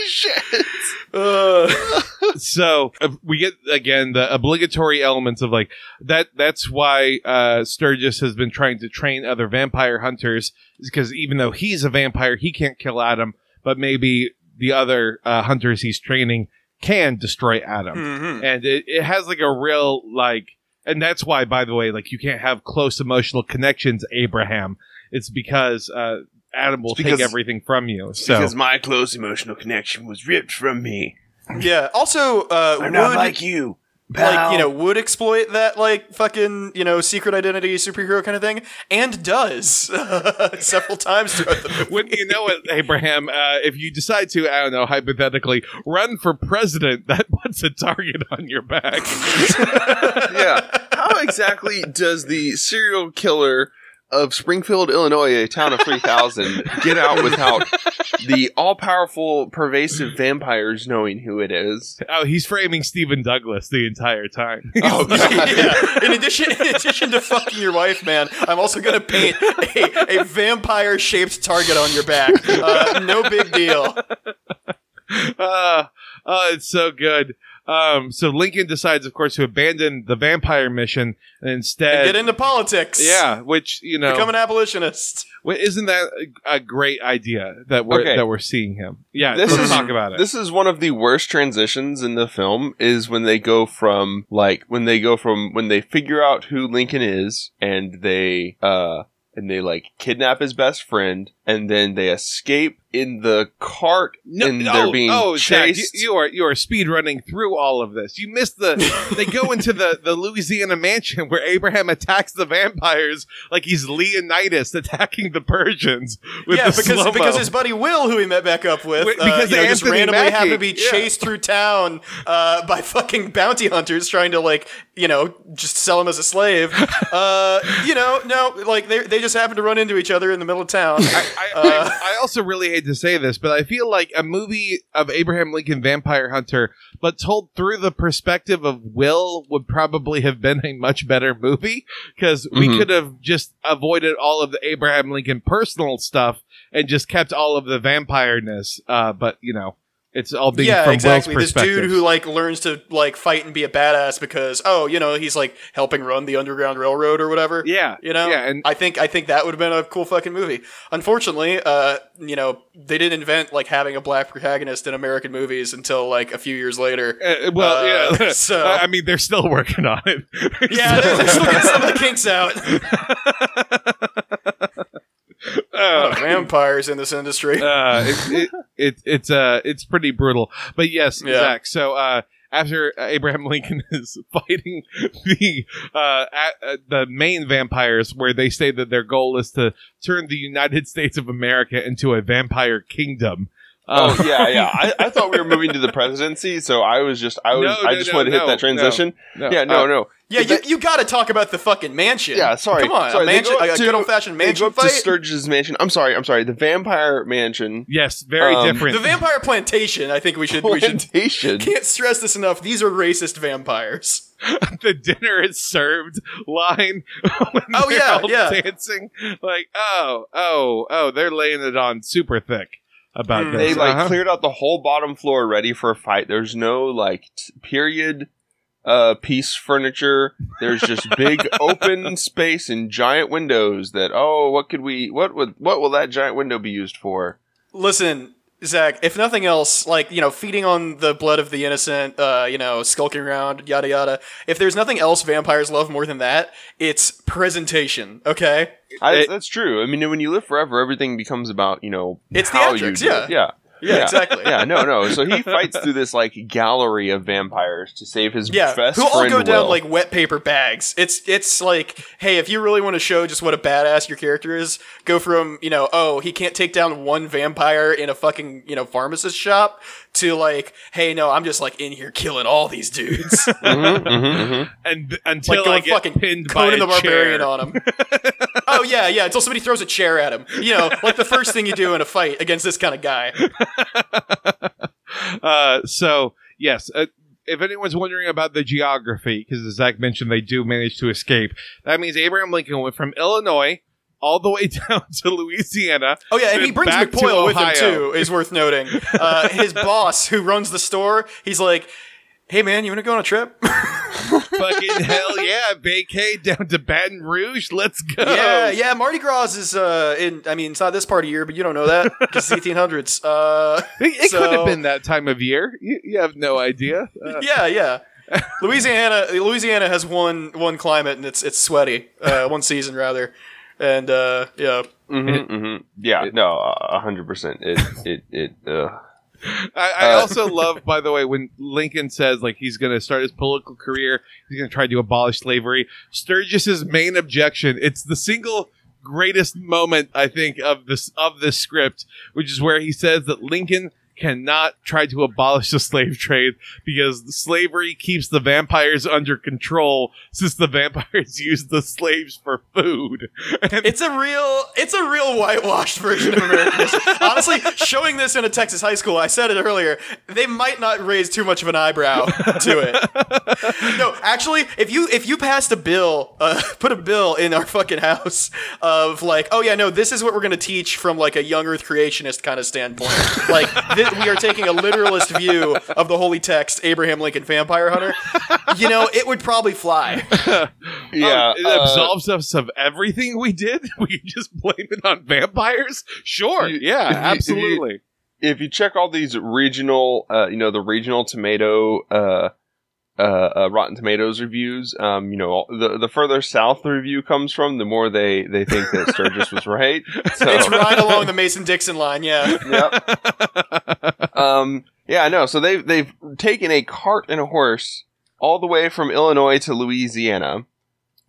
shit! Uh, so uh, we get again the obligatory elements of like that. That's why uh, Sturgess has been trying to train other vampire hunters, because even though he's a vampire, he can't kill Adam, but maybe the other uh, hunters he's training can destroy Adam. mhm. and it, it has like a real like and that's why by the way like you can't have close emotional connections abraham it's because uh adam will It's because- take everything from you so Because my close emotional connection was ripped from me. Yeah. Also, uh, I'm would, not like you. like you know would exploit that like fucking you know secret identity superhero kind of thing, and does several times throughout the movie. wouldn't you know it abraham uh, if you decide to i don't know hypothetically run for president that puts a target on your back yeah. How exactly does the serial killer of Springfield, Illinois, a town of 3,000, get out without the all powerful, pervasive vampires knowing who it is? oh he's framing stephen douglas the entire time Oh, yeah. In addition, in addition to fucking your wife, man, I'm also gonna paint a, a vampire-shaped target on your back. Uh, no big deal. uh, oh, it's so good. Um, so Lincoln decides, of course, to abandon the vampire mission and instead, And get into politics. yeah, which you know, Become an abolitionist. wh- isn't that a, a great idea that we're Okay. that we're seeing him? Yeah, This let's is- talk about it. This is one of the worst transitions in the film is when they go from like when they go from when they figure out who Lincoln is and they uh and they like kidnap his best friend and then they escape in the cart and they're oh, being oh, Zach, you, you are you are speed running through all of this. You missed the. they go into the the Louisiana mansion where Abraham attacks the vampires like he's Leonidas attacking the Persians. With yeah, the because slow-mo. because his buddy Will, who he met back up with, Wait, uh, because you know, just randomly Mackie, happened to be yeah. chased through town uh, by fucking bounty hunters trying to like you know just sell him as a slave. uh, you know, no, like they they just happened to run into each other in the middle of town. I, I, Uh, I, I also really hate to say this, but I feel like a movie of Abraham Lincoln Vampire Hunter, but told through the perspective of Will, would probably have been a much better movie because we Mhm. could have just avoided all of the Abraham Lincoln personal stuff and just kept all of the vampireness. Uh, but you know, it's all being yeah, exactly. This dude who like learns to like fight and be a badass because oh, you know, he's like helping run the Underground Railroad or whatever. yeah, You know, yeah, and I think I think that would have been a cool fucking movie. Unfortunately, uh, you know, they didn't invent like having a black protagonist in American movies until like a few years later. uh, well, Uh, yeah. so- I mean, they're still working on it. Yeah, they're, they're still getting some of the kinks out. Uh, vampires in this industry. uh, it, it, it, it's uh, it's pretty brutal. But yes, Yeah. Zach. So uh, after Abraham Lincoln is fighting the uh, at, uh, the main vampires, where they say that their goal is to turn the United States of America into a vampire kingdom. Oh Uh, yeah, yeah. I, I thought we were moving to the presidency, so I was just I was No, I just no, wanted to hit that transition. no. Yeah, no, Uh, no. yeah, you, you got to talk about the fucking mansion. Yeah, sorry. Come on, sorry, a mansion, go up a to- good old fashioned They go mansion up to fight. Sturgess's mansion. I'm sorry, I'm sorry. The vampire mansion Yes, very Um, different. the vampire plantation. I think we should we should plantation. can't stress this enough. These are racist vampires. the dinner is served line. when Oh, yeah, all yeah. dancing like oh oh oh they're laying it on super thick about Mm. this. They like Uh-huh. cleared out the whole bottom floor ready for a fight. There's no like t- period uh, piece furniture. There's just big open space and giant windows. That oh, what could we? What would? What will that giant window be used for? Listen, Zach, if nothing else, like, you know, feeding on the blood of the innocent, uh, you know, skulking around, yada yada. If there's nothing else vampires love more than that, it's presentation, okay? I, It- that's true. I mean, when you live forever, everything becomes about you know It's how theatrics, you do yeah. it. yeah. Yeah, exactly. Yeah, no, no. So he fights through this like gallery of vampires to save his Yeah, best who all friend. go down like wet paper bags. It's it's like, hey, if you really want to show just what a badass your character is, go from you know, oh, he can't take down one vampire in a fucking you know pharmacist shop, to like, hey, no, I'm just like in here killing all these dudes, Mhm, mhm, mhm. and th- until like I get fucking pinned by a the Barbarian on him. oh yeah, yeah, until somebody throws a chair at him. You know, like the first thing you do in a fight against this kind of guy. uh, so yes, uh, if anyone's wondering about the geography, because as Zach mentioned, they do manage to escape. That means Abraham Lincoln went from Illinois all the way down to Louisiana. Oh yeah, and he brings McPoyle with him too. Is worth noting. Uh, his boss, who runs the store, he's like, "Hey man, you want to go on a trip?" Fucking hell yeah, vacay down to Baton Rouge. Let's go. yeah, yeah. Mardi Gras is uh, in. I mean, it's not this part of year, but you don't know that because it's 1800s. Uh, It, it could have been that time of year. You, you have no idea. Uh, yeah, yeah. Louisiana, Louisiana has one one climate, and it's it's sweaty. Uh, one season rather, and uh, yeah. Mhm, mhm. Yeah, no, a hundred percent. It, it, it. Uh, I, I Uh, also love, by the way, when Lincoln says like he's going to start his political career, he's going to try to abolish slavery. Sturgess's main objection, it's the single greatest moment I think of this of this script, which is where he says that Lincoln cannot try to abolish the slave trade because slavery keeps the vampires under control since the vampires use the slaves for food. And It's a real, it's a real whitewashed version of Americanism. Honestly, showing this in a Texas high school, I said it earlier, they might not raise too much of an eyebrow to it. no, actually, if you if you passed a bill, uh, put a bill in our fucking house of like, oh yeah, no, this is what we're gonna teach from like a young Earth creationist kind of standpoint. Like thi- we are taking a literalist view of the holy text, Abraham Lincoln Vampire Hunter. You know, it would probably fly. yeah, Um, it uh, absolves us of everything we did. We can just blame it on vampires. Sure, You- yeah, if you- if you- absolutely. if you check all these regional, uh, you know, the regional tomato, uh, uh, uh, Rotten Tomatoes reviews, um, you know, the the further south the review comes from, the more they they think that Sturgess was right. So, It's right along the Mason Dixon line, yeah. Yep. um, yeah, I know. So they've they've taken a cart and a horse all the way from Illinois to Louisiana.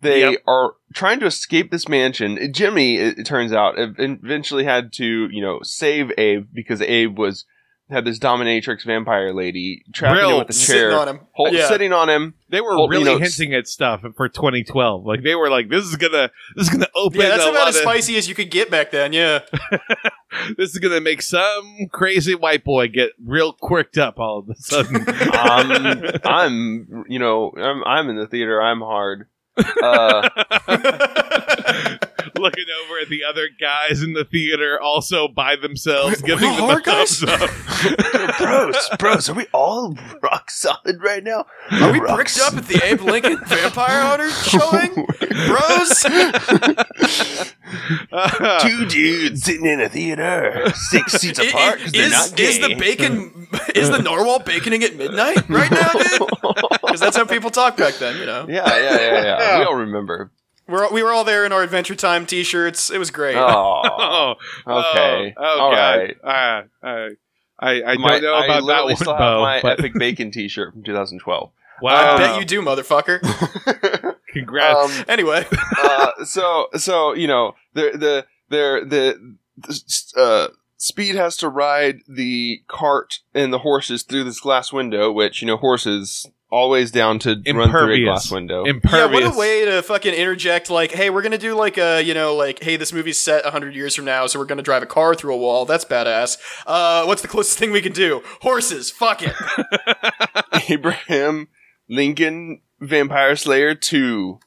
They Yep. are trying to escape this mansion. Jimmy, it, it turns out, eventually had to you know save Abe because Abe was had this dominatrix vampire lady trapping him with a Sitting chair, on him. hol- Yeah. sitting on him. they were Well, you really know, hinting at stuff for 2012. Like they were like, "This is gonna, this is gonna open. Yeah, that's a about lot as of- spicy as you could get back then, yeah. This is gonna make some crazy white boy get real quirked up all of a sudden." Um, I'm you know I'm I'm in the theater. I'm hard. Uh, Looking over at the other guys in the theater, also by themselves, We're giving all them a hard guys? thumbs up. bros, bros, are we all rock solid right now? Are we Rock bricked up at the Abe Lincoln Vampire Hunter showing? Bros? Two dudes sitting in a theater, six seats I- apart. i- 'cause they're is, not gay. is the bacon is the narwhal baconing at midnight right now, dude? Because that's how people talk back then, you know. yeah, yeah, yeah, yeah. We all remember. We're, we were all there in our Adventure Time T-shirts. It was great. Oh, Oh, Okay. Oh, oh All God. right. Uh, I, I, I my, don't know I about that one, still have Bo, my but epic bacon T-shirt from 2012. wow. I bet you do, motherfucker. Congrats. Um, Anyway, uh, so so you know the the the the, the uh, speed has to ride the cart and the horses through this glass window, which you know horses always down to run through a glass window. Impervious. yeah, what a way to fucking interject. Like, hey, we're gonna do like a, you know, like, hey, this movie's set hundred years from now, so we're gonna drive a car through a wall. That's badass. Uh, what's the closest thing we can do? Horses. Fuck it. Abraham Lincoln Vampire Slayer two.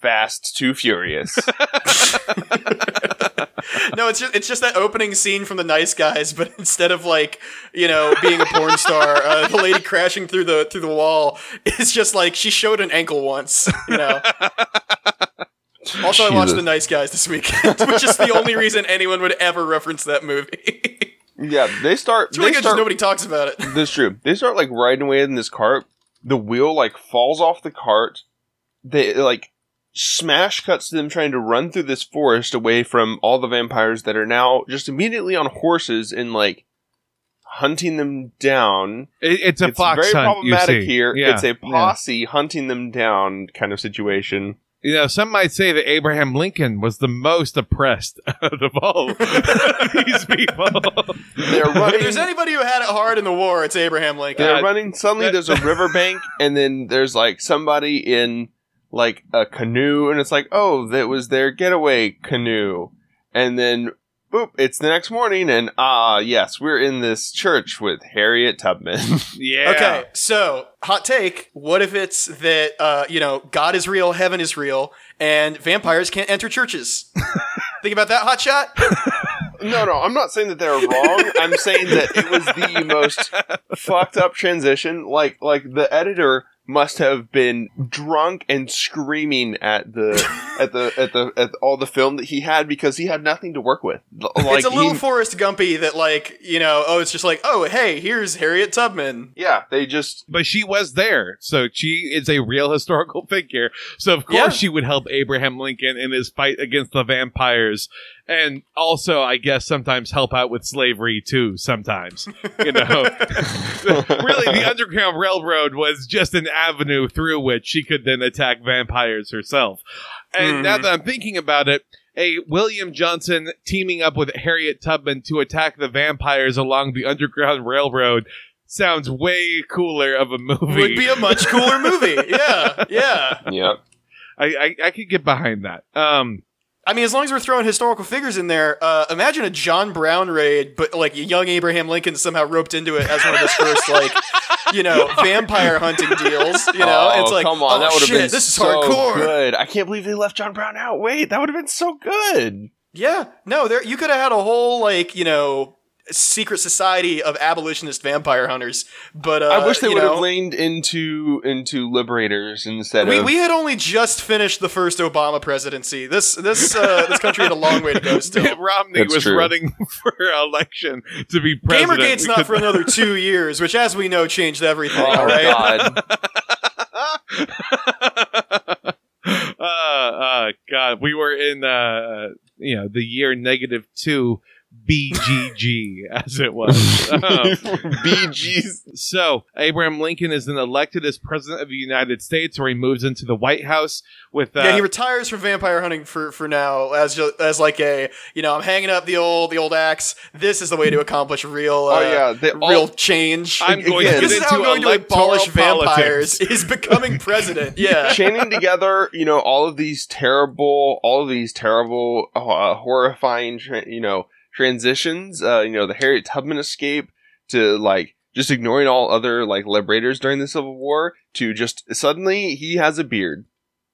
Fast, too furious. no, it's just it's just that opening scene from the Nice Guys, but instead of like you know being a porn star, uh, the lady crashing through the through the wall is just like she showed an ankle once. You know. Also, I watched the Nice Guys this weekend, which is the only reason anyone would ever reference that movie. Yeah, they start. it's really they good, start just nobody talks about it. That's true. They start like riding away in this cart. The wheel like falls off the cart. They like smash cuts to them trying to run through this forest away from all the vampires that are now just immediately on horses and like hunting them down. It, it's a it's fox very hunt. You problematic see. here. Yeah, It's a yeah. posse hunting them down kind of situation. You know, some might say that Abraham Lincoln was the most oppressed out of all these people. They're If there's anybody who had it hard in the war, it's Abraham Lincoln. They're Uh, running. Suddenly, that- there's a riverbank, and then there's like somebody in like a canoe, and it's like, oh, that was their getaway canoe. And then, boop, it's the next morning, and ah, yes, we're in this church with Harriet Tubman. yeah. Okay, so hot take. What if it's that uh, you know God is real, heaven is real, and vampires can't enter churches? Think about that, hot shot. no, no, I'm not saying that they're wrong. I'm saying that it was the most fucked up transition. Like, like the editor must have been drunk and screaming at the at the at the at all the film that he had because he had nothing to work with. Like it's a little he- Forrest Gumpy that like you know oh it's just like oh hey here's Harriet Tubman. yeah, they just But she was there, so she is a real historical figure. So of course Yeah. she would help Abraham Lincoln in his fight against the vampires, and also I guess sometimes help out with slavery too. Sometimes, you know, really the Underground Railroad was just an avenue through which she could then attack vampires herself. And now Mhm. that I'm thinking about it. A William Johnson teaming up with Harriet Tubman to attack the vampires along the Underground Railroad sounds way cooler of a movie. Would be a much cooler movie. Yeah, yeah. yeah. I, I I could get behind that. Um, I mean, as long as we're throwing historical figures in there, uh, imagine a John Brown raid, but like young Abraham Lincoln somehow roped into it as one of his first like, you know, vampire hunting deals. You know, oh, it's like, come on, oh, that would have been this is so hardcore. good. I can't believe they left John Brown out. Wait, that would have been so good. Yeah, no, there you could have had a whole like you know secret society of abolitionist vampire hunters, but uh, I wish they would know, have leaned into into liberators instead We, of. we had only just finished the first Obama presidency. This this uh, this country had a long way to go Mitt still. Romney That's was true. running for election to be president. Gamergate's not for another two years, which, as we know, changed everything. oh all right. God! uh, uh, God, we were in uh, you know the year negative two BGG as it was. Um, BGs. So, Abraham Lincoln is then elected as president of the United States, where he moves into the White House with. Uh, yeah, he retires from vampire hunting for, for now as ju- as like a you know I'm hanging up the old the old axe. This is the way to accomplish real uh, Oh, yeah, they all- real change. I'm going Again, to this is how I'm going to abolish electoral vampires is becoming president. Yeah. chaining together, you know, all of these terrible, all of these terrible, uh, horrifying, you know, transitions. Uh, you know, the Harriet Tubman escape to like just ignoring all other like liberators during the Civil War to just suddenly he has a beard.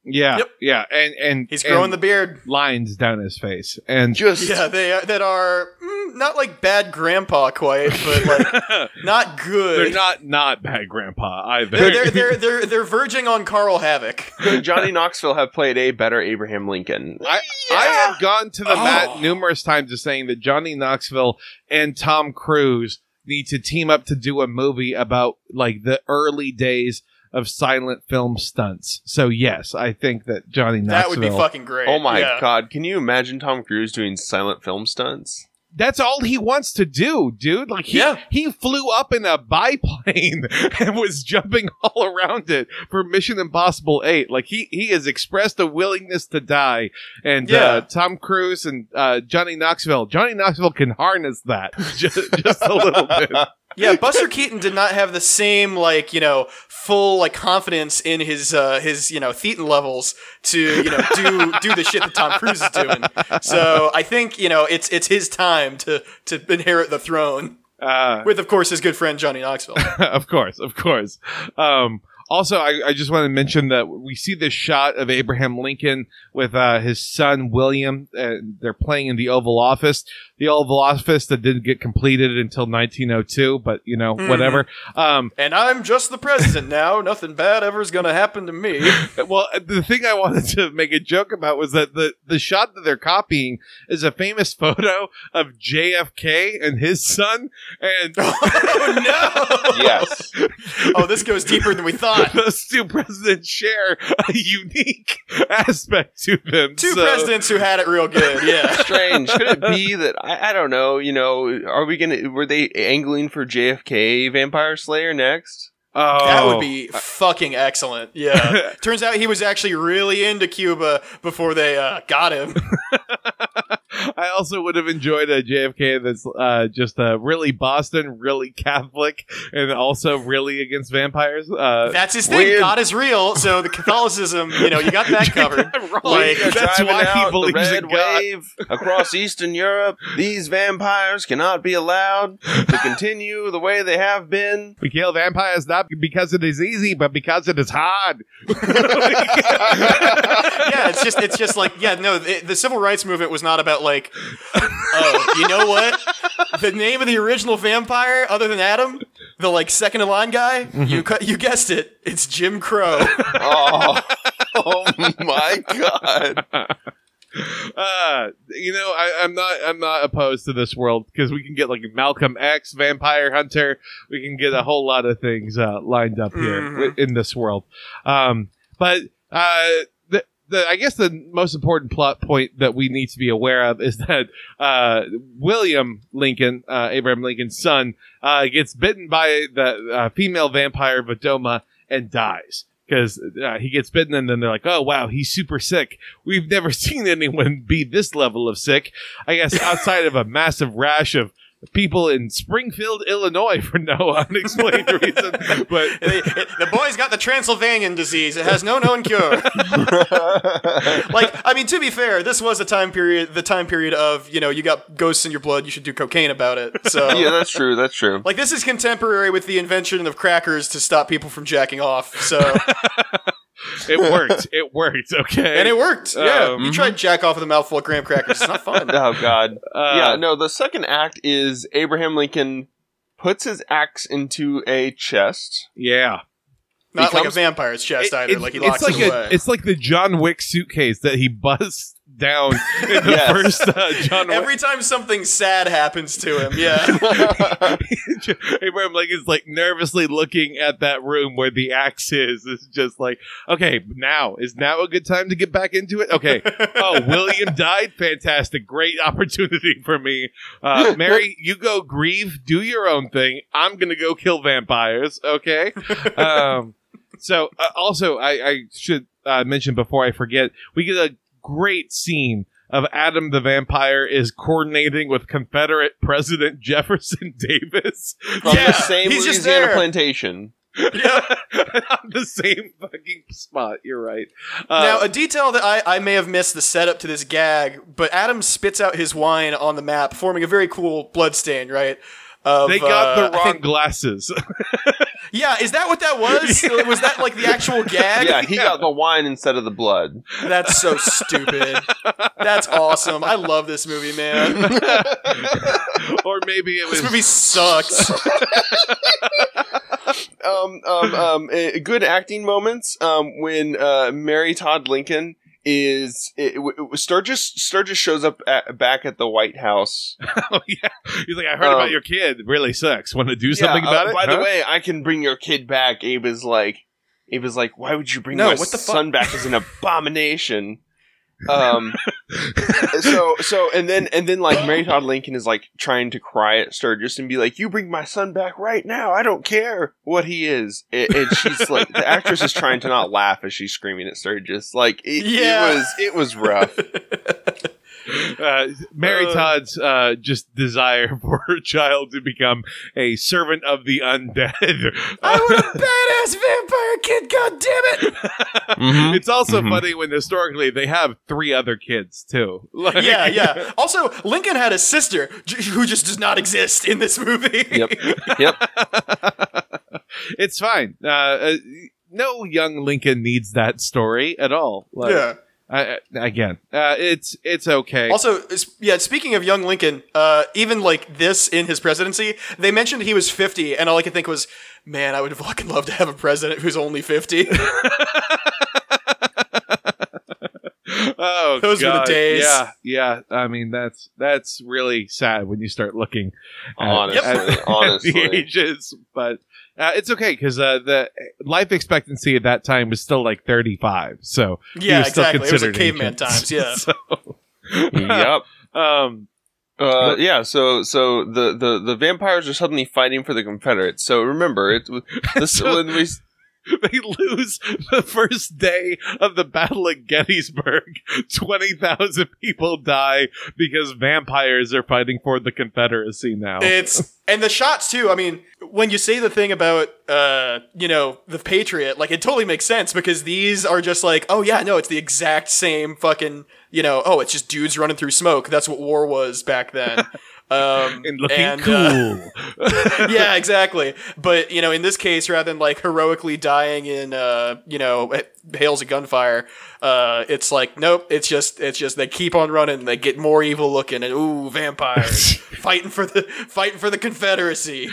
Yeah, Yep. yeah, and and He's growing and the beard. lines down his face, and Just Yeah, they are, that are mm, not like bad grandpa quite, but like not good. they're not not bad grandpa either. They're, they're, they're, they're, they're verging on Carl Havoc. could Johnny Knoxville have played a better Abraham Lincoln? I, I have gone to the Oh. mat numerous times of saying that Johnny Knoxville and Tom Cruise need to team up to do a movie about like the early days of silent film stunts. So yes, I think that Johnny Knoxville. That would be fucking great. Oh my Yeah. god! Can you imagine Tom Cruise doing silent film stunts? That's all he wants to do, dude. Like he Yeah. he flew up in a biplane and was jumping all around it for Mission Impossible 8. Like he he has expressed a willingness to die. And Yeah. uh, Tom Cruise and uh, Johnny Knoxville. Johnny Knoxville can harness that just, just a little bit. Yeah, Buster Keaton did not have the same like you know full like confidence in his uh, his you know thetan levels to you know do do the shit that Tom Cruise is doing. So I think you know it's it's his time to to inherit the throne Uh, with of course his good friend Johnny Knoxville. of course, of course. Um, also, I, I just want to mention that we see this shot of Abraham Lincoln with uh, his son William. And they're playing in the Oval Office. The Oval Office that didn't get completed until 1902, but you know, Mhm. whatever. Um, And I'm just the president now. Nothing bad ever's gonna happen to me. well, the thing I wanted to make a joke about was that the, the shot that they're copying is a famous photo of JFK and his son, and oh no! yes. Oh, this goes deeper than we thought. those two presidents share a unique aspect to them. Two So- presidents who had it real good. Yeah. Strange. Could it be that I, I don't know? You know, are we gonna? Were they angling for JFK Vampire Slayer next? Oh, That would be fucking excellent. Yeah. Turns out he was actually really into Cuba before they uh, got him. I also would have enjoyed a JFK that's uh, just uh, really Boston, really Catholic, and also really against vampires. Uh, That's his thing. Weird. God is real. So the Catholicism, you know, you got that covered. Like, that's driving why he out the believes red in God. wave across Eastern Europe. These vampires cannot be allowed to continue the way they have been. We kill vampires not because it is easy, but because it is hard. yeah, it's just it's just like yeah, no, the, the civil rights movement was not about like, oh, you know what? The name of the original vampire, other than Adam, the like second in line guy, you cu- you guessed it, it's Jim Crow. Oh, oh my god! uh, you know, I, I'm not I'm not opposed to this world because we can get like Malcolm X, Vampire Hunter. We can get a whole lot of things uh, lined up here Mhm. wi- in this world. Um, but uh, the I guess the most important plot point that we need to be aware of is that uh, William Lincoln, uh, Abraham Lincoln's son, uh, gets bitten by the uh, female vampire Vadoma and dies. Because uh, he gets bitten, and then they're like, "Oh wow, he's super sick." We've never seen anyone be this level of sick. I guess outside of a massive rash of people in Springfield, Illinois, for no unexplained reason. But It- it- the boy's got the Transylvanian disease. It has no known cure. like, I mean, to be fair, this was a time period, the time period of you know, you got ghosts in your blood, you should do cocaine about it. So. yeah, that's true. That's true. Like this is contemporary with the invention of crackers to stop people from jacking off. So it worked. It worked. Okay. and it worked. Yeah, Um, you tried jack off with a mouthful of graham crackers. It's not fun. Oh god. Uh, yeah, no, the second act is Abraham Lincoln puts his axe into a chest. Yeah. Not like a vampire's chest It- either. it- like he locks it's like it a, away. it's like the John Wick suitcase that he busts down in the Yes. first uh, John Wick. Every time something sad happens to him, yeah. Abraham Lincoln's like nervously looking at that room where the axe is. It's just like, okay, now is now a good time to get back into it? Okay. Oh, William died. Fantastic, great opportunity for me. Uh, Mary, you go grieve, do your own thing. I'm gonna go kill vampires. Okay. Um, so uh, also, I, I should uh, mention before I forget, we get a great scene of Adam the vampire is coordinating with Confederate President Jefferson Davis From Yeah, the same he's just Louisiana there. plantation. yeah. on the same fucking spot. You're right. Uh, Now, a detail that I, I may have missed the setup to this gag, but Adam spits out his wine on the map, forming a very cool blood stain, right? Of, they got uh, the wrong think- glasses. yeah, is that what that was? was that like the actual gag? Yeah, he got the wine instead of the blood. That's so stupid. That's awesome. I love this movie, man. or maybe it was This movie sucks. um, um, um, eh, good acting moments. Um, when uh, Mary Todd Lincoln is it, it, Sturgess Sturgess shows up at, back at the White House. oh, yeah. He's like, I heard Um, about your kid. Really sucks. Want to do something Yeah, about uh, it? By the way, I can bring your kid back. Abe is like, Abe is like, why would you bring No, my what the son back Is an abomination? Um, so so and then and then like Mary Todd Lincoln is like trying to cry at Sturgess and be like, "You bring my son back right now. I don't care what he is." And, and she's like, the actress is trying to not laugh as she's screaming at Sturgess. Like it, Yeah. it was it was rough. uh, Mary Uh. Todd's uh, just desire for her child to become a servant of the undead. I want a badass vampire kid, god damn it! Mhm. It's also Mhm. funny when historically they have three other kids too. Like- Yeah, yeah. Also, Lincoln had a sister j- who just does not exist in this movie. Yep. Yep. it's fine. Uh, uh, no young Lincoln needs that story at all. Like, yeah. I, I- again, uh, it's it's okay. Also, yeah. Speaking of young Lincoln, uh, even like this in his presidency, they mentioned he was fifty, and all I could think was, man, I would fucking love to have a president who's only fifty. oh, Those were the days. Yeah, yeah. I mean, that's that's really sad when you start looking at, Honestly, at- at the ages. But uh, it's okay because uh, the life expectancy at that time was still like thirty five. So he yeah, was still exactly. It was like caveman ancient. times. Yeah. so, yep. um, Uh, yeah, so so the, the, the vampires are suddenly fighting for the Confederates. So remember, it this So- when we they lose the first day of the Battle of Gettysburg. 20,000 people die because vampires are fighting for the Confederacy now. It's and the shots too. I mean, when you say the thing about uh, you know, the Patriot, like it totally makes sense because these are just like, oh yeah, no, it's the exact same fucking, you know, oh, it's just dudes running through smoke. That's what war was back then. Um, and looking uh, cool. yeah, exactly. But you know, in this case, rather than like heroically dying in, uh, you know, hails of gunfire, uh, it's like nope. It's just it's just they keep on running. They get more evil looking, and ooh, vampires fighting for the fighting for the Confederacy.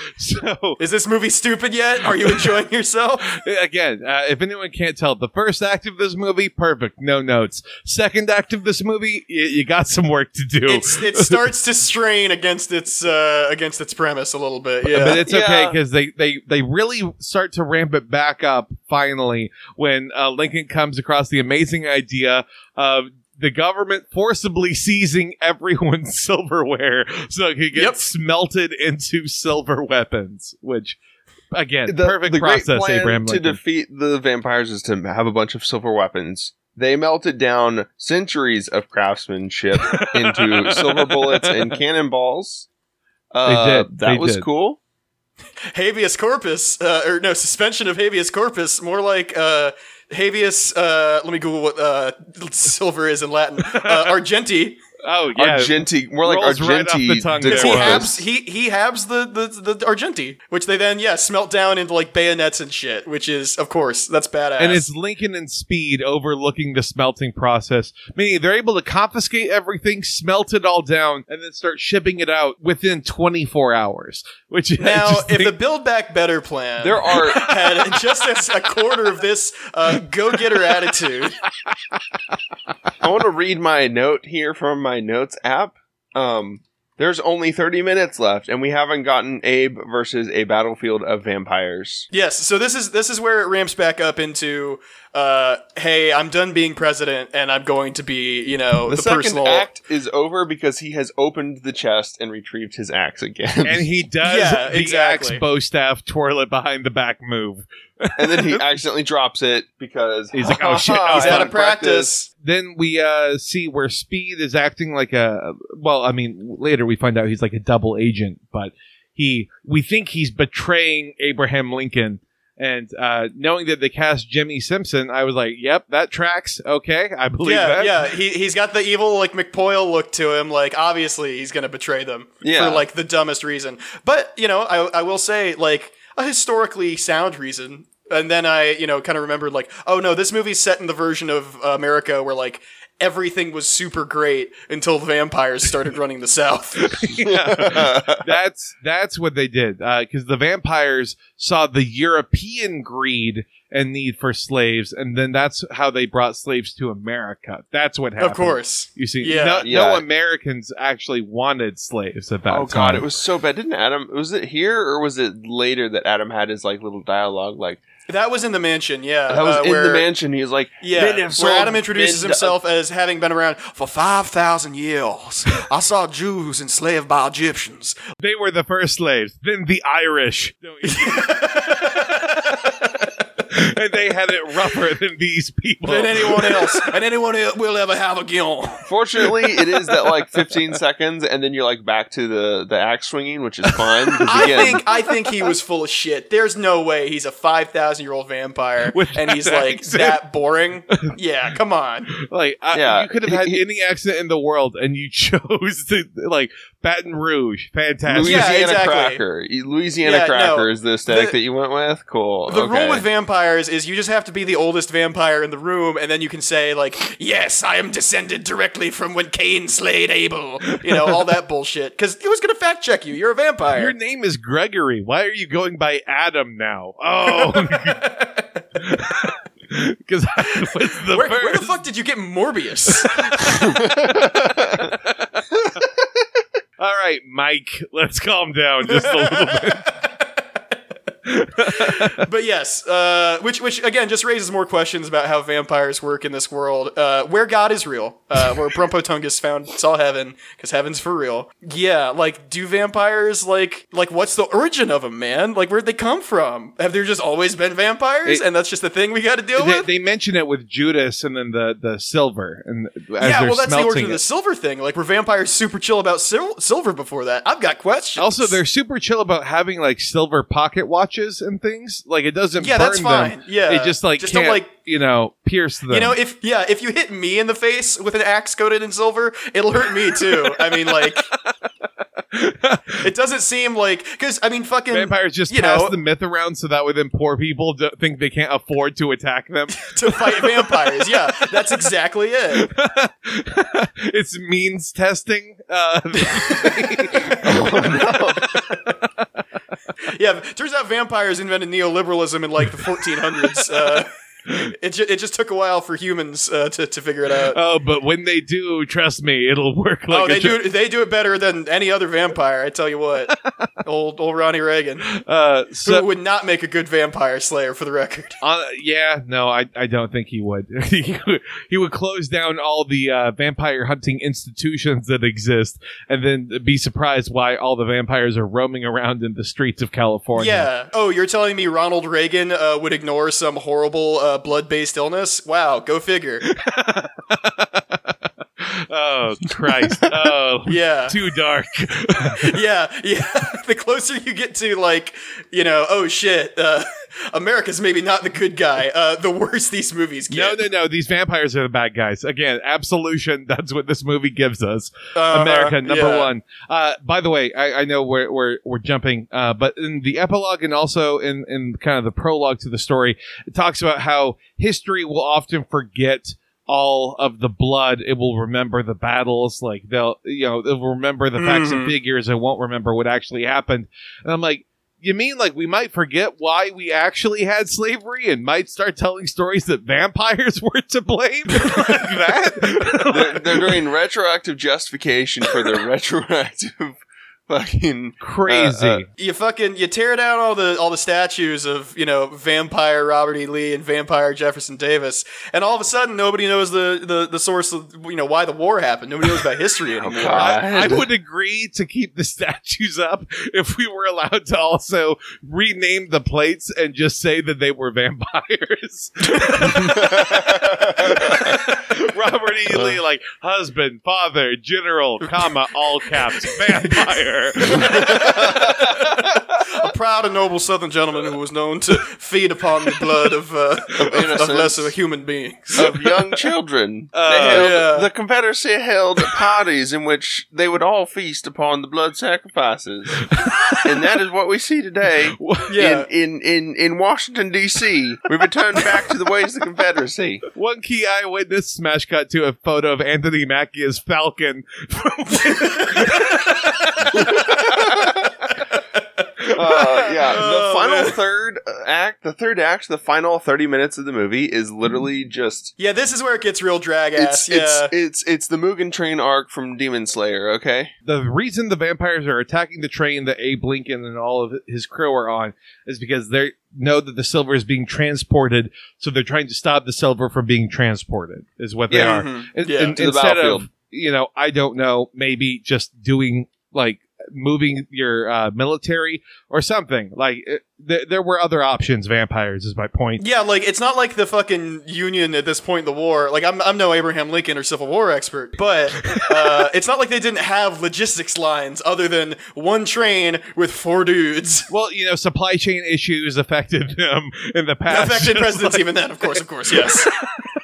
so, Is this movie stupid yet? Are you enjoying yourself? again, uh, if anyone can't tell, the first act of this movie, perfect, no notes. Second act of this movie, y- you got some work to do. It's it starts to strain against its uh, against its premise a little bit. Yeah. But it's okay Yeah. because they, they, they really start to ramp it back up finally when uh, Lincoln comes across the amazing idea of the government forcibly seizing everyone's silverware so it could get Yep. smelted into silver weapons, which, again, the, perfect the great plan Abraham to defeat the vampires is to have a bunch of silver weapons. They melted down centuries of craftsmanship into silver bullets and cannonballs. Uh, did. That They was did. cool. habeas corpus, uh, or no, suspension of habeas corpus, more like uh, habeas. Uh, let me Google what uh, silver is in Latin. Uh, argenti. Oh, yeah. Argenti, more like rolls right off Argenti. the tongue. He was. habs he he habs the, the the argenti, which they then yeah smelt down into like bayonets and shit. Which is of course that's badass. and it's Lincoln and Speed overlooking the smelting process. Meaning they're able to confiscate everything, smelt it all down, and then start shipping it out within 24 hours. Which I now if think- the Build Back Better plan There are had just as a quarter of this uh, go getter attitude. I want to read my note here from my notes app. Um, there's only 30 minutes left, and we haven't gotten Abe versus a battlefield of vampires. Yes, so this is this is where it ramps back up into uh, hey, I'm done being president and I'm going to be, you know, The, the, second personal act is over because he has opened the chest and retrieved his axe again. and he does Yeah, the exactly. axe bow staff twirl it behind the back move. And then he accidentally drops it because He's like, "Oh, shit, "Ha ha, I He's out fun of practice. Then we uh, see where Speed is acting like a well, I mean, later we find out he's like a double agent, but he we think he's betraying Abraham Lincoln. And uh, knowing that they cast Jimmi Simpson, I was like, "Yep, that tracks. Okay, I believe Yeah, that." yeah. He he's got the evil like McPoyle look to him. Like obviously he's gonna betray them Yeah. for like the dumbest reason. But you know, I I will say like a historically sound reason. And then I you know kind of remembered like oh no this movie's set in the version of uh, America where like everything was super great until the vampires started running the South. Yeah. that's that's what they did because the vampires saw the European greed and need for slaves, and then that's how they brought slaves to America. That's what happened. of course. You see, Yeah. no, Yeah. no Americans actually wanted slaves at that oh time. god, it was so bad. Didn't Adam? Was it here or was it later that Adam had his like little dialogue? Like That was in the mansion, yeah. that was uh, in where- the mansion. He was like, Yeah, where Adam introduces men- himself as having been around for 5,000 years. I saw Jews enslaved by Egyptians. They were the first slaves, then the Irish. and they had it rougher than these people. than anyone else, and anyone else will ever have again. Fortunately, it is that like 15 seconds, and then you're like back to the the axe swinging, which is fine. 'cause I again, think I think he was full of shit. There's no way he's a five thousand year old vampire With and he's like accent. that boring. Yeah, come on. Like, I, Yeah. you could have had He- any accent in the world, and you chose to like Baton Rouge. Fantastic. Yeah, Louisiana exactly. cracker. Louisiana Yeah, cracker no. is the aesthetic The- that you went with. Cool. The okay. rule with vampires is you just have to be the oldest vampire in the room, and then you can say like, "Yes, I am descended directly from when Cain slayed Abel." You know all that bullshit. Because who's gonna fact check you? You're a vampire. Your name is Gregory. Why are you going by Adam now? Oh, because I was the where, first. where the fuck did you get Morbius? All right, Mike. Let's calm down just a little bit. But yes, uh, which which again just raises more questions about how vampires work in this world. Uh, where God is real, uh, where Brumpotungus found saw heaven because heaven's for real. Yeah, like do vampires like like what's the origin of them, man? Like where'd they come from? Have there just always been vampires, It- and that's just the thing we got to deal They, with? they mention it with Judas and then the the silver and as yeah, well, that's the origin of the silver thing. Like, were vampires super chill about sil- silver before that? I've got questions. Also, they're super chill about having like silver pocket watches and things. Like it doesn't Yeah, burn that's fine. them. Yeah. it just like Just don't, can't like- you know pierce them. You know, if yeah, if you hit me in the face with an axe coated in silver, it'll hurt me too. I mean, like, it doesn't seem like because I mean, fucking vampires just you pass know- the myth around so that way then poor people don't think they can't afford to attack them. to fight vampires. Yeah, that's exactly it. it's means testing. Uh, Yeah, turns out vampires invented neoliberalism in like the 1400s. Uh, it, ju- it just took a while for humans uh, to to figure it out. oh, but when they do, trust me, it'll work like oh, they do they do it better than any other vampire. I tell you what, old old Ronnie Reagan, Uh, who would not make a good vampire slayer, for the record. Uh, yeah, no, I, I don't think he would. he, would he would close down all the uh, vampire hunting institutions that exist, and then be surprised why all the vampires are roaming around in the streets of California. Yeah. Oh, you're telling me Ronald Reagan uh, would ignore some horrible uh, blood-based illness? Wow, go figure. oh Christ! Oh, Yeah. too dark. yeah, yeah. the closer you get to like, you know, oh shit, uh, America's maybe not the good guy. Uh, the worse these movies get. no, no, no. These vampires are the bad guys. Again, absolution. That's what this movie gives us. Uh, America number yeah. one. Uh, by the way, I, I know we're we're we're jumping, uh, but in the epilogue and also in in kind of the prologue to the story, it talks about how history will often forget all of the blood. It will remember the battles, like they'll you know they'll remember the facts and Mhm. figures and won't remember what actually happened. And I'm like. You mean like we might forget why we actually had slavery and might start telling stories that vampires were to blame like that? they're, they're doing retroactive justification for their retroactive fucking Crazy. Uh, uh, You fucking you tear down all the all the statues of you know vampire Robert E. Lee and vampire Jefferson Davis, and all of a sudden nobody knows the the, the source of you know why the war happened. Nobody knows about history anymore. God. I, I would agree to keep the statues up if we were allowed to also rename the plates and just say that they were vampires. Robert E. Lee, like husband, father, general, comma, all caps, vampire her. a proud and noble Southern gentleman who was known to feed upon the blood of uh, of, of lesser human beings. of young children. Uh, held, yeah. The Confederacy held parties in which they would all feast upon the blood sacrifices, and that is what we see today. Yeah. In, in, in, in Washington D.C., we returned back to the ways of the Confederacy. One key eyewitness smash cut to a photo of Anthony Mackie as Falcon. Uh, yeah, the Oh, final man. third uh, act, the third act, the final thirty minutes of the movie is literally just Yeah, this is where it gets real drag ass. it's Yeah. it's it's it's the Mugen Train arc from Demon Slayer. Okay, the reason the vampires are attacking the train that Abe Lincoln and all of his crew are on is because they know that the silver is being transported, so they're trying to stop the silver from being transported. Is what they Yeah. are. Mhm. And- Yeah. and To the instead battlefield. of you know, I don't know, maybe just doing like moving your uh, military or something. Like it, th- there were other options. Vampires is my point. Yeah, like it's not like the fucking Union at this point in the war. Like I'm, I'm no Abraham Lincoln or Civil War expert, but uh, it's not like they didn't have logistics lines other than one train with four dudes. Well, you know, supply chain issues affected them in the past. Affected presidents like- even then, of course, of course, yes.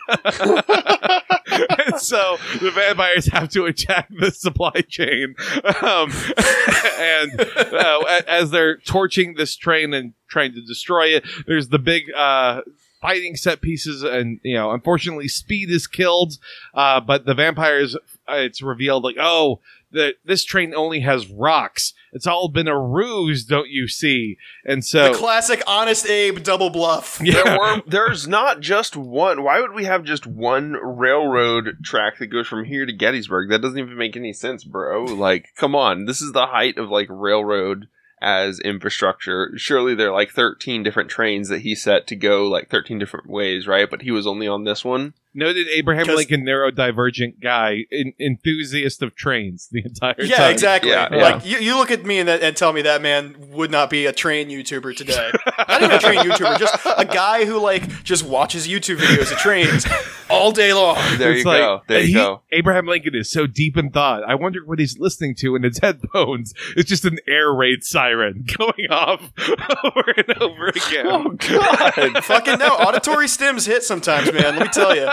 and so the vampires have to attack the supply chain. Um, and uh, as they're torching this train and trying to destroy it, there's the big uh, fighting set pieces, and you know, unfortunately, speed is killed. Uh, but the vampires, uh, it's revealed like, oh. The, this train only has rocks. It's all been a ruse, don't you see? And so, the classic honest Abe double bluff. yeah, There were, there's not just one. Why would we have just one railroad track that goes from here to Gettysburg? That doesn't even make any sense, bro. Like, come on. This is the height of like railroad as infrastructure. Surely there are like 13 different trains that he set to go like 13 different ways, right? But he was only on this one. Noted Abraham Lincoln neurodivergent guy, en- enthusiast of trains the entire Yeah, time. exactly. Yeah, exactly. like you, you look at me and, that, and tell me that man would not be a train YouTuber today. not even a train YouTuber, just a guy who like just watches YouTube videos of trains all day long. There It's you like, go. There you he- go. Abraham Lincoln is so deep in thought. I wonder what he's listening to in his headphones. It's just an air raid siren going off over and over again. Oh god. Fucking no, auditory stims hit sometimes, man. Let me tell you.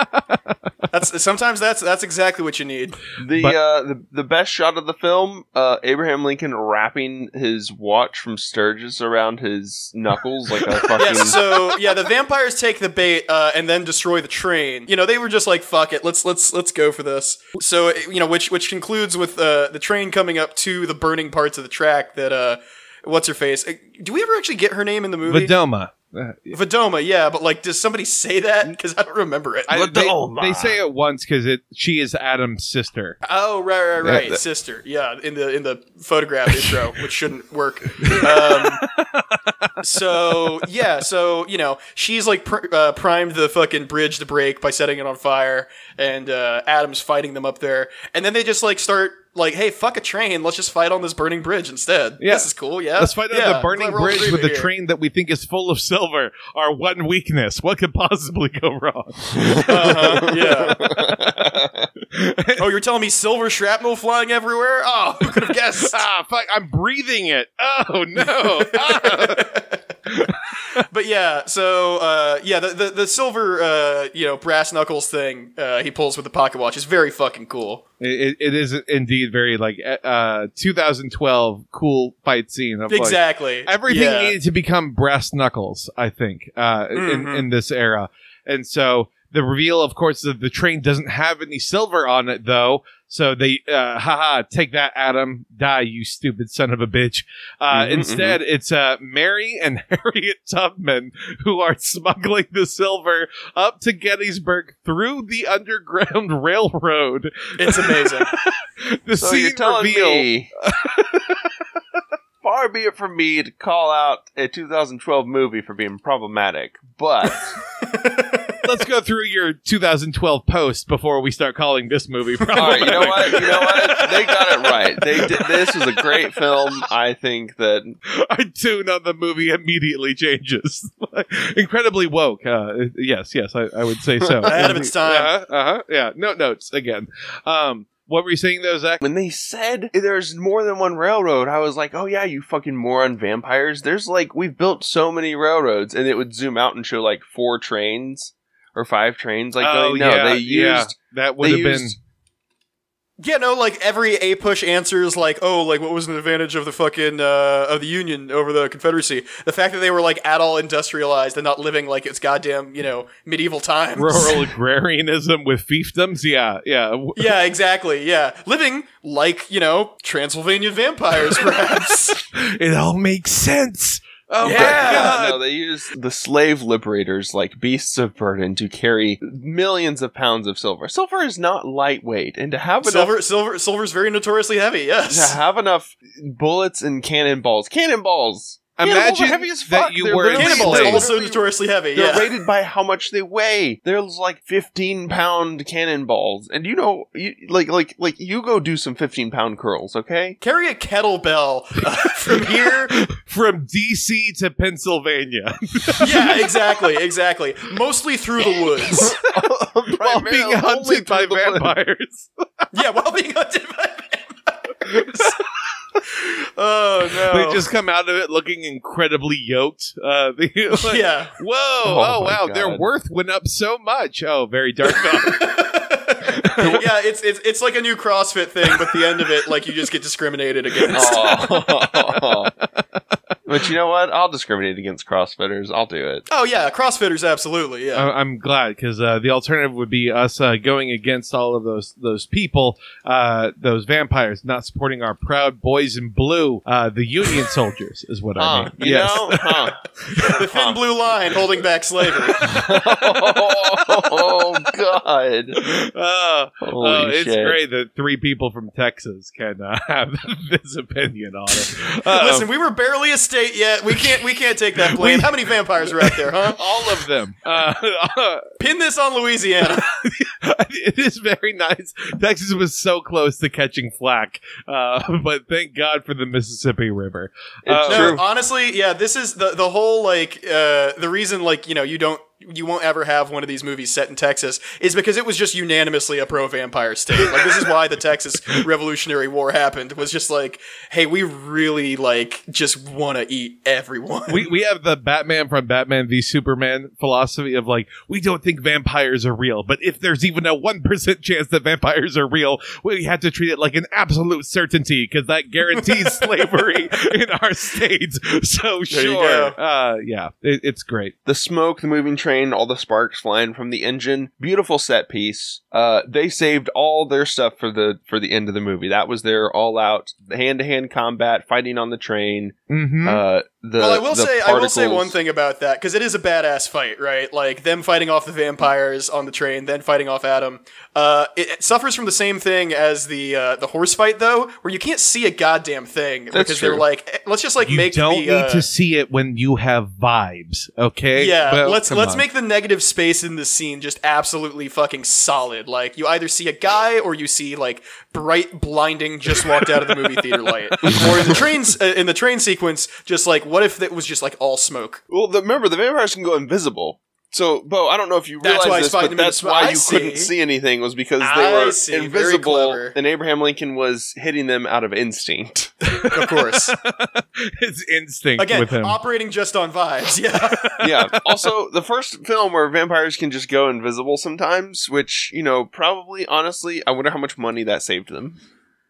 That's sometimes that's that's exactly what you need. The But- uh the, the best shot of the film, uh Abraham Lincoln wrapping his watch from Sturgess around his knuckles like a fucking Yeah, so yeah, the vampires take the bait uh, and then destroy the train. You know, they were just like, "Fuck it, let's let's let's go for this." So you know, which which concludes with uh, the train coming up to the burning parts of the track. That uh, what's her face? Uh, Do we ever actually get her name in the movie? Vadoma. Uh, Vadoma, yeah, but like, does somebody say that? Because I don't remember it. I- they, they say it once because it she is Adam's sister. Oh right, right, right, Yeah, that- sister. Yeah, in the in the photograph intro, which shouldn't work. Um, so yeah, so you know she's like pr- uh, primed the fucking bridge to break by setting it on fire, and uh, Adam's fighting them up there, and then they just like start like, hey, fuck a train, let's just fight on this burning bridge instead. Yeah. This is cool. Yeah, Let's fight on Yeah, the burning glad bridge with the train that we think is full of silver. Our one weakness. What could possibly go wrong? Uh-huh, yeah. Oh, you're telling me silver shrapnel flying everywhere? Oh, who could have guessed? ah, fuck! I'm breathing it. Oh no! Ah. but yeah, so uh, yeah, the, the the silver uh, you know brass knuckles thing uh, he pulls with the pocket watch is very fucking cool. It, it is indeed very like uh 2012 cool fight scene of like, exactly. everything Yeah. needed to become brass knuckles. I think uh, in Mhm. in this era, and so the reveal, of course, that the train doesn't have any silver on it though. So they, uh, haha, take that, Adam, die, you stupid son of a bitch. Uh, Mhm, instead, it's uh, Mary and Harriet Tubman who are smuggling the silver up to Gettysburg through the Underground Railroad. It's amazing. The So scene reveal. me Far be it from me to call out a 2012 movie for being problematic, but Let's go through your 2012 post before we start calling this movie. all right, you know what? You know what? They got it right. They did. This was a great film. I think that Our tune on the movie immediately changes. Incredibly woke. Uh, yes, yes, I, I would say so. Ahead of its time. Uh-huh, uh-huh, yeah, no notes again. Um, what were you saying though, Zach? when they said there's more than one railroad, I was like, oh yeah, you fucking moron vampires. There's like we've built so many railroads, and it would zoom out and show like four trains or five trains. Like oh they, no, yeah, they yeah, used. that would they have been. used- yeah, no, like every A push answer is like, oh, like what was an advantage of the fucking uh, of the Union over the Confederacy? The fact that they were like at all industrialized and not living like it's goddamn you know medieval times. Rural agrarianism with fiefdoms, yeah, yeah. Yeah, exactly. Yeah, living like you know Transylvanian vampires, perhaps. It all makes sense. Oh Yeah. my god! no, they used the slave liberators like beasts of burden to carry millions of pounds of silver. Silver is not lightweight, and to have enough silver, silver, silver's very notoriously heavy. Yes, to have enough bullets and cannonballs, cannonballs Cannonballs are imagine heavy as that you They're were literally Cannonballs Slave. also notoriously heavy. They're Yeah. rated by how much they weigh. There's like 15 pound cannonballs, and you know, you, like like like you go do some 15 pound curls, okay? Carry a kettlebell uh, from here. from DC to Pennsylvania Yeah, exactly, exactly. Mostly through the woods. while being only hunted by through the woods. vampires. Yeah, while being hunted by vampires. oh no! They just come out of it looking incredibly yoked. Uh, they, like, yeah. Whoa! Oh Oh, my wow! Their worth went up so much. Oh, very dark. yeah, it's it's it's like a new CrossFit thing, but the end of it, like you just get discriminated against. Oh. But you know what? I'll discriminate against CrossFitters. I'll do it. Oh yeah, CrossFitters, absolutely. Yeah. I- I'm glad because uh, the alternative would be us uh, going against all of those those people, uh, those vampires, not supporting our proud boys in blue, uh, the Union soldiers, is what I mean. you know? Huh. the thin blue line holding back slavery. oh God! Oh, Holy oh, it's shit! great that three people from Texas can uh, have this opinion on it. Uh, Listen, we were barely a state yet. We can't we can't take that blame. We- How many vampires are out there, huh? all of them. Uh, Pin this on Louisiana. it is very nice. Texas was so close to catching flack, uh, but thank God for the Mississippi River. It's Uh, No, honestly, yeah, this is the the whole like uh the reason like, you know, you don't you won't ever have one of these movies set in Texas is because it was just unanimously a pro vampire state. Like this is why the Texas Revolutionary War happened. Was just like, hey, we really like just want to eat everyone. we we have the Batman from Batman v Superman philosophy of like we don't think vampires are real, but if there's even a one percent chance that vampires are real, we have to treat it like an absolute certainty because that guarantees slavery in our states. So There sure, uh, yeah, it, it's great. the smoke, the moving train, all the sparks flying from the engine. Beautiful set piece. Uh, they saved all their stuff for the for the end of the movie. That was their all out hand to hand combat, fighting on the train. Mm-hmm. Uh, the well, I will the say I will say one thing about that because it is a badass fight, right? Like them fighting off the vampires on the train, then fighting off Adam. Uh, it, it suffers from the same thing as the uh, the horse fight, though, where you can't see a goddamn thing because they're like, eh, let's just like you make You don't the, need uh, to see it when you have vibes, okay? Yeah, Well, let's let's on. make the negative space in this scene just absolutely fucking solid. Like you either see a guy or you see like bright, blinding, just walked out of the movie theater light. or in the trains uh, in the train sequence, just like what if it was just like all smoke? Well, the, remember the vampires can go invisible. So, Bo, I don't know if you That's realize why this, but that's why I you see. couldn't see anything was because they I were see. Invisible, and Abraham Lincoln was hitting them out of instinct. Of course. it's instinct Again, with him. operating just on vibes. Yeah. yeah. Also, the first film where vampires can just go invisible sometimes, which you know, probably honestly, I wonder how much money that saved them.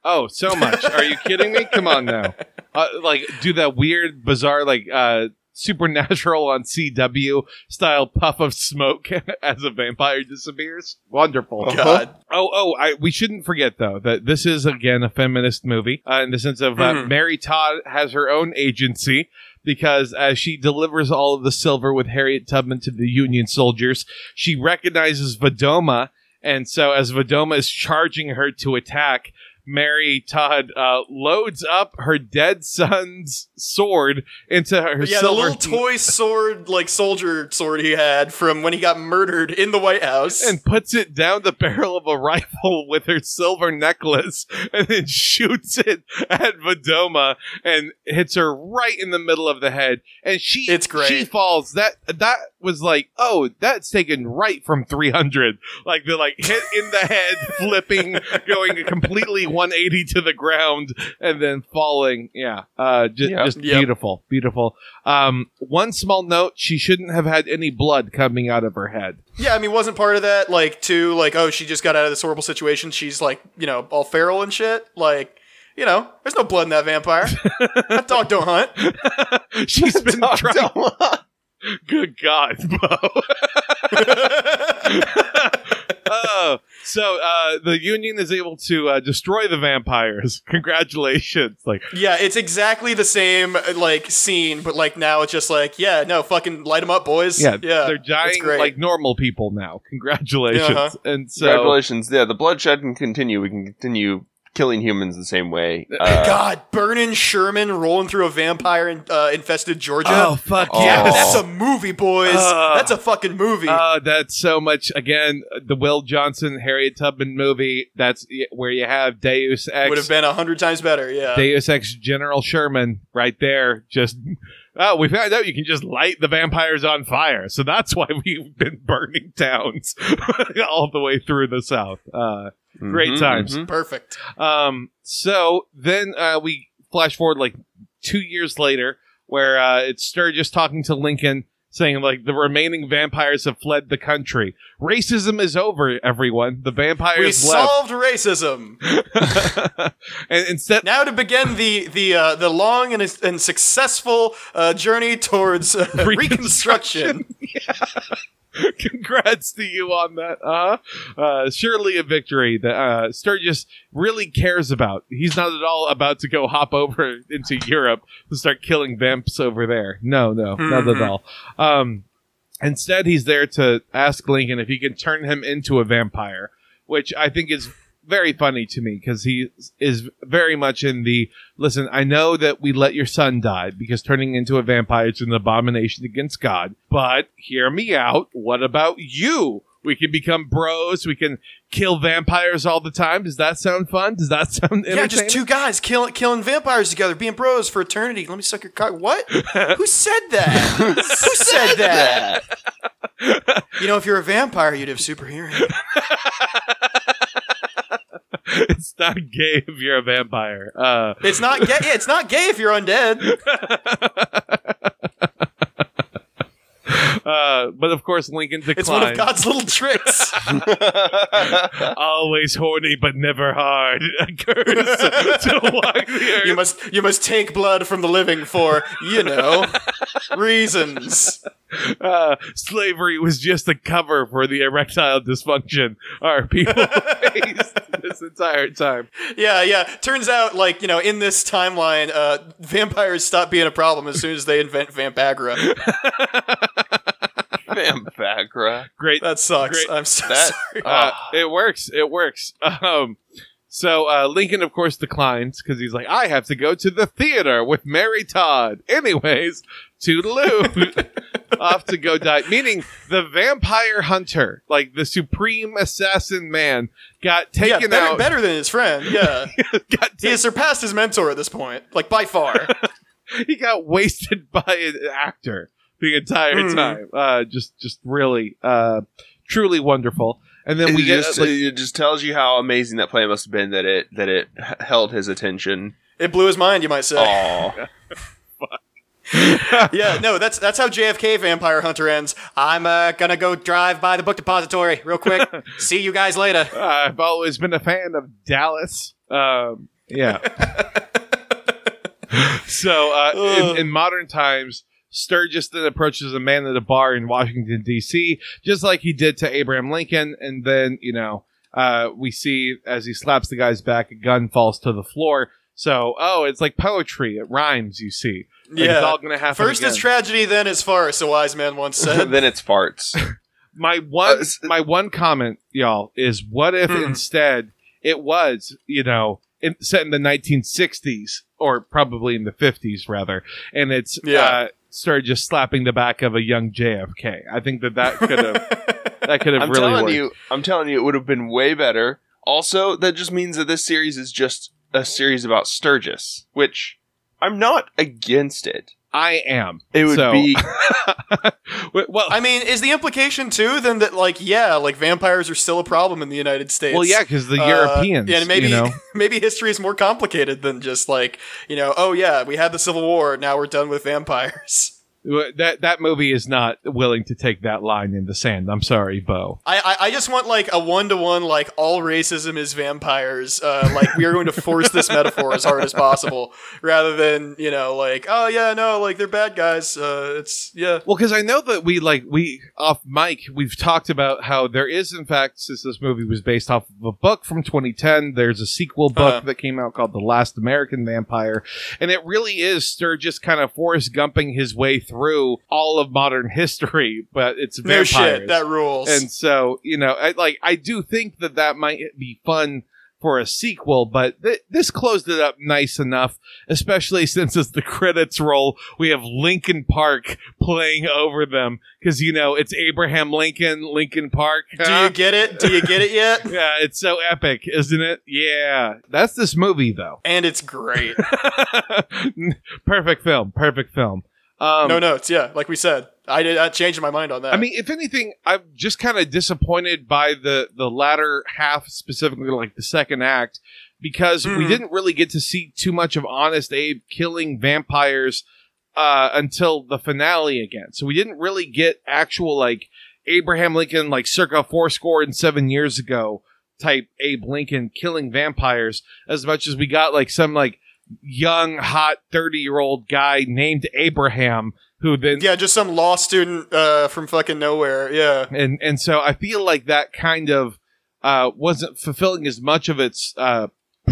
Oh, so much. Are you kidding me? Come on now. Uh, like, do that weird, bizarre, like, uh, supernatural on CW style puff of smoke as a vampire disappears. Wonderful. Oh. God. Oh, oh, I, we shouldn't forget though that this is again a feminist movie uh, in the sense of uh, Mhm. Mary Todd has her own agency because as she delivers all of the silver with Harriet Tubman to the Union soldiers, she recognizes Vadoma, and so as Vadoma is charging her to attack. Mary Todd uh, loads up her dead son's sword into her Yeah, the little toy sword, like soldier sword he had from when he got murdered in the White House. and puts it down the barrel of a rifle with her silver necklace and then shoots it at Vadoma and hits her right in the middle of the head. And she It's great. She falls. That that was like, oh, that's taken right from 300. Like the like hit in the head, flipping, going completely 180 to the ground, and then falling. Yeah, uh, ju- Yep. Just Yep. beautiful, beautiful. Um, one small note: she shouldn't have had any blood coming out of her head. Yeah, I mean, wasn't part of that like too like oh she just got out of this horrible situation. She's like you know all feral and shit. Like you know, there's no blood in that vampire. that dog don't hunt. She's been Dog trying. Good God, Bo. Oh, so uh, the Union is able to uh, destroy the vampires. Congratulations! Like, yeah, it's exactly the same uh, like scene, but like now it's just like yeah, no, fucking light them up, boys. yeah, yeah, they're it's dying like normal people now. Congratulations! Uh-huh. And so, Congratulations. Yeah, the bloodshed can continue. We can continue killing humans the same way. Uh, God, Burnin' Sherman rolling through a vampire in, uh, infested Georgia. Oh fuck Oh. yeah, yes. that's a movie, boys. Uh, that's a fucking movie. Oh, that's so much. Again, the Will Johnson, Harriet Tubman movie. That's where you have Deus Ex. Would have been a hundred times better. Yeah. Deus Ex General Sherman right there. Just oh, we found out you can just light the vampires on fire, so that's why we've been burning towns all the way through the South. Uh, great mhm, times. mhm. Perfect. um, so then uh, we flash forward like two years later, where uh, it's Sturgess talking to Lincoln. Saying like the remaining vampires have fled the country. Racism is over, everyone. The We vampires left. solved racism. and instead, Now to begin the the uh, the long and, and successful uh, journey towards uh, reconstruction. Congrats to you on that. Uh, uh, surely a victory that uh, Sturgess really cares about. He's not at all about to go hop over into Europe to start killing vamps over there. No, no, not at Mhm. all. Um, instead, he's there to ask Lincoln if he can turn him into a vampire, which I think is very funny to me because he is very much in the listen. I know that we let your son die because turning into a vampire is an abomination against God, but hear me out. What about you? We can become bros. We can kill vampires all the time. Does that sound fun? Does that sound Yeah, just two guys killing killing vampires together, being bros for eternity. Let me suck your cock. What? Who said that? Who said that? You know, if you're a vampire, you'd have super hearing. it's not gay if you're a vampire. Uh, It's not gay. Yeah, it's not gay if you're undead. uh, but of course, Lincoln declines. It's one of God's little tricks. Always horny, but never hard. A curse to walk the earth. You must you must take blood from the living for you know reasons. uh, slavery was just a cover for the erectile dysfunction our people faced this entire time. Yeah, yeah. Turns out, like you know, in this timeline, uh, vampires stop being a problem as soon as they invent Vampagra. Vampagra. Great. That sucks. Great. I'm so That- sorry. Uh, it works. It works. Um, so uh, Lincoln, of course, declines because he's like, I have to go to the theater with Mary Todd. Anyways, toodaloo. Off to go die. Meaning the vampire hunter, like the supreme assassin man, got yeah, taken better, out. better than his friend. Yeah, got he has surpassed his mentor at this point, like by far. he got wasted by an actor the entire Mhm. time. Uh, just, just really, uh, truly wonderful. And then we it get just, like, it just tells you how amazing that play must have been that it that it held his attention. It blew his mind, you might say. Aw. Yeah, no, that's that's how JFK Vampire Hunter ends. I'm uh, gonna go drive by the book depository real quick. See you guys later. I've always been a fan of Dallas. Um, yeah. so uh, in, in modern times, Sturgess then approaches a man at a bar in Washington D.C., just like he did to Abraham Lincoln, and then you know uh, we see as he slaps the guy's back, a gun falls to the floor. So oh, it's like poetry; it rhymes. You see, Like, it's all gonna happen. First again. is tragedy, then is farce. A wise man once said. then it's farts. my one Uh, my one comment y'all is what if Hmm. instead it was you know in, set in the 1960s or probably in the 50s rather and it's Yeah. uh started just slapping the back of a young jfk i think that that could have that could have I'm really telling worked. you, I'm telling you, it would have been way better. Also, that just means that this series is just a series about Sturgess, which I'm not against it. I am It would So- be well I mean, is the implication too then that like yeah, like vampires are still a problem in the United States? well yeah because the Uh, europeans yeah, and maybe you know maybe history is more complicated than just like you know. Oh yeah, we had the Civil War. Now we're done with vampires. That that movie is not willing to take that line in the sand i'm sorry bo I, I, I just want like a one to one like all racism is vampires. Uh, like we are going to force this metaphor as hard as possible, rather than you know like oh yeah no like they're bad guys. Uh, it's yeah Well, because I know that we like we off mic we've talked about how there is in fact since this movie was based off of a book from 2010. There's a sequel book Uh-huh. that came out called The Last American Vampire, and it really is Sturgess kind of Forrest Gumping his way through all of modern history, but it's no vampires. shit that rules. and so you know, I, like I do think that that might be fun for a sequel, but th- this closed it up nice enough, especially since as the credits roll, we have Linkin Park playing over them because you know it's Abraham Lincoln, Linkin Park. Do you get it? Do you get it yet? yeah, it's so epic, isn't it? Yeah, that's this movie though. And it's great. perfect film, perfect film. Um, no notes. Yeah, like we said, I did. I changed my mind on that. I mean, if anything, I'm just kind of disappointed by the the latter half, specifically like the second act, because we Mhm. didn't really get to see too much of Honest Abe killing vampires uh, until the finale again. So we didn't really get actual like Abraham Lincoln, like circa four score and seven years ago type Abe Lincoln killing vampires as much as we got like some like young, hot, 30 year old guy named Abraham who then yeah, just some law student uh, from fucking nowhere. Yeah. and and so I feel like that kind of uh, wasn't fulfilling as much of its uh,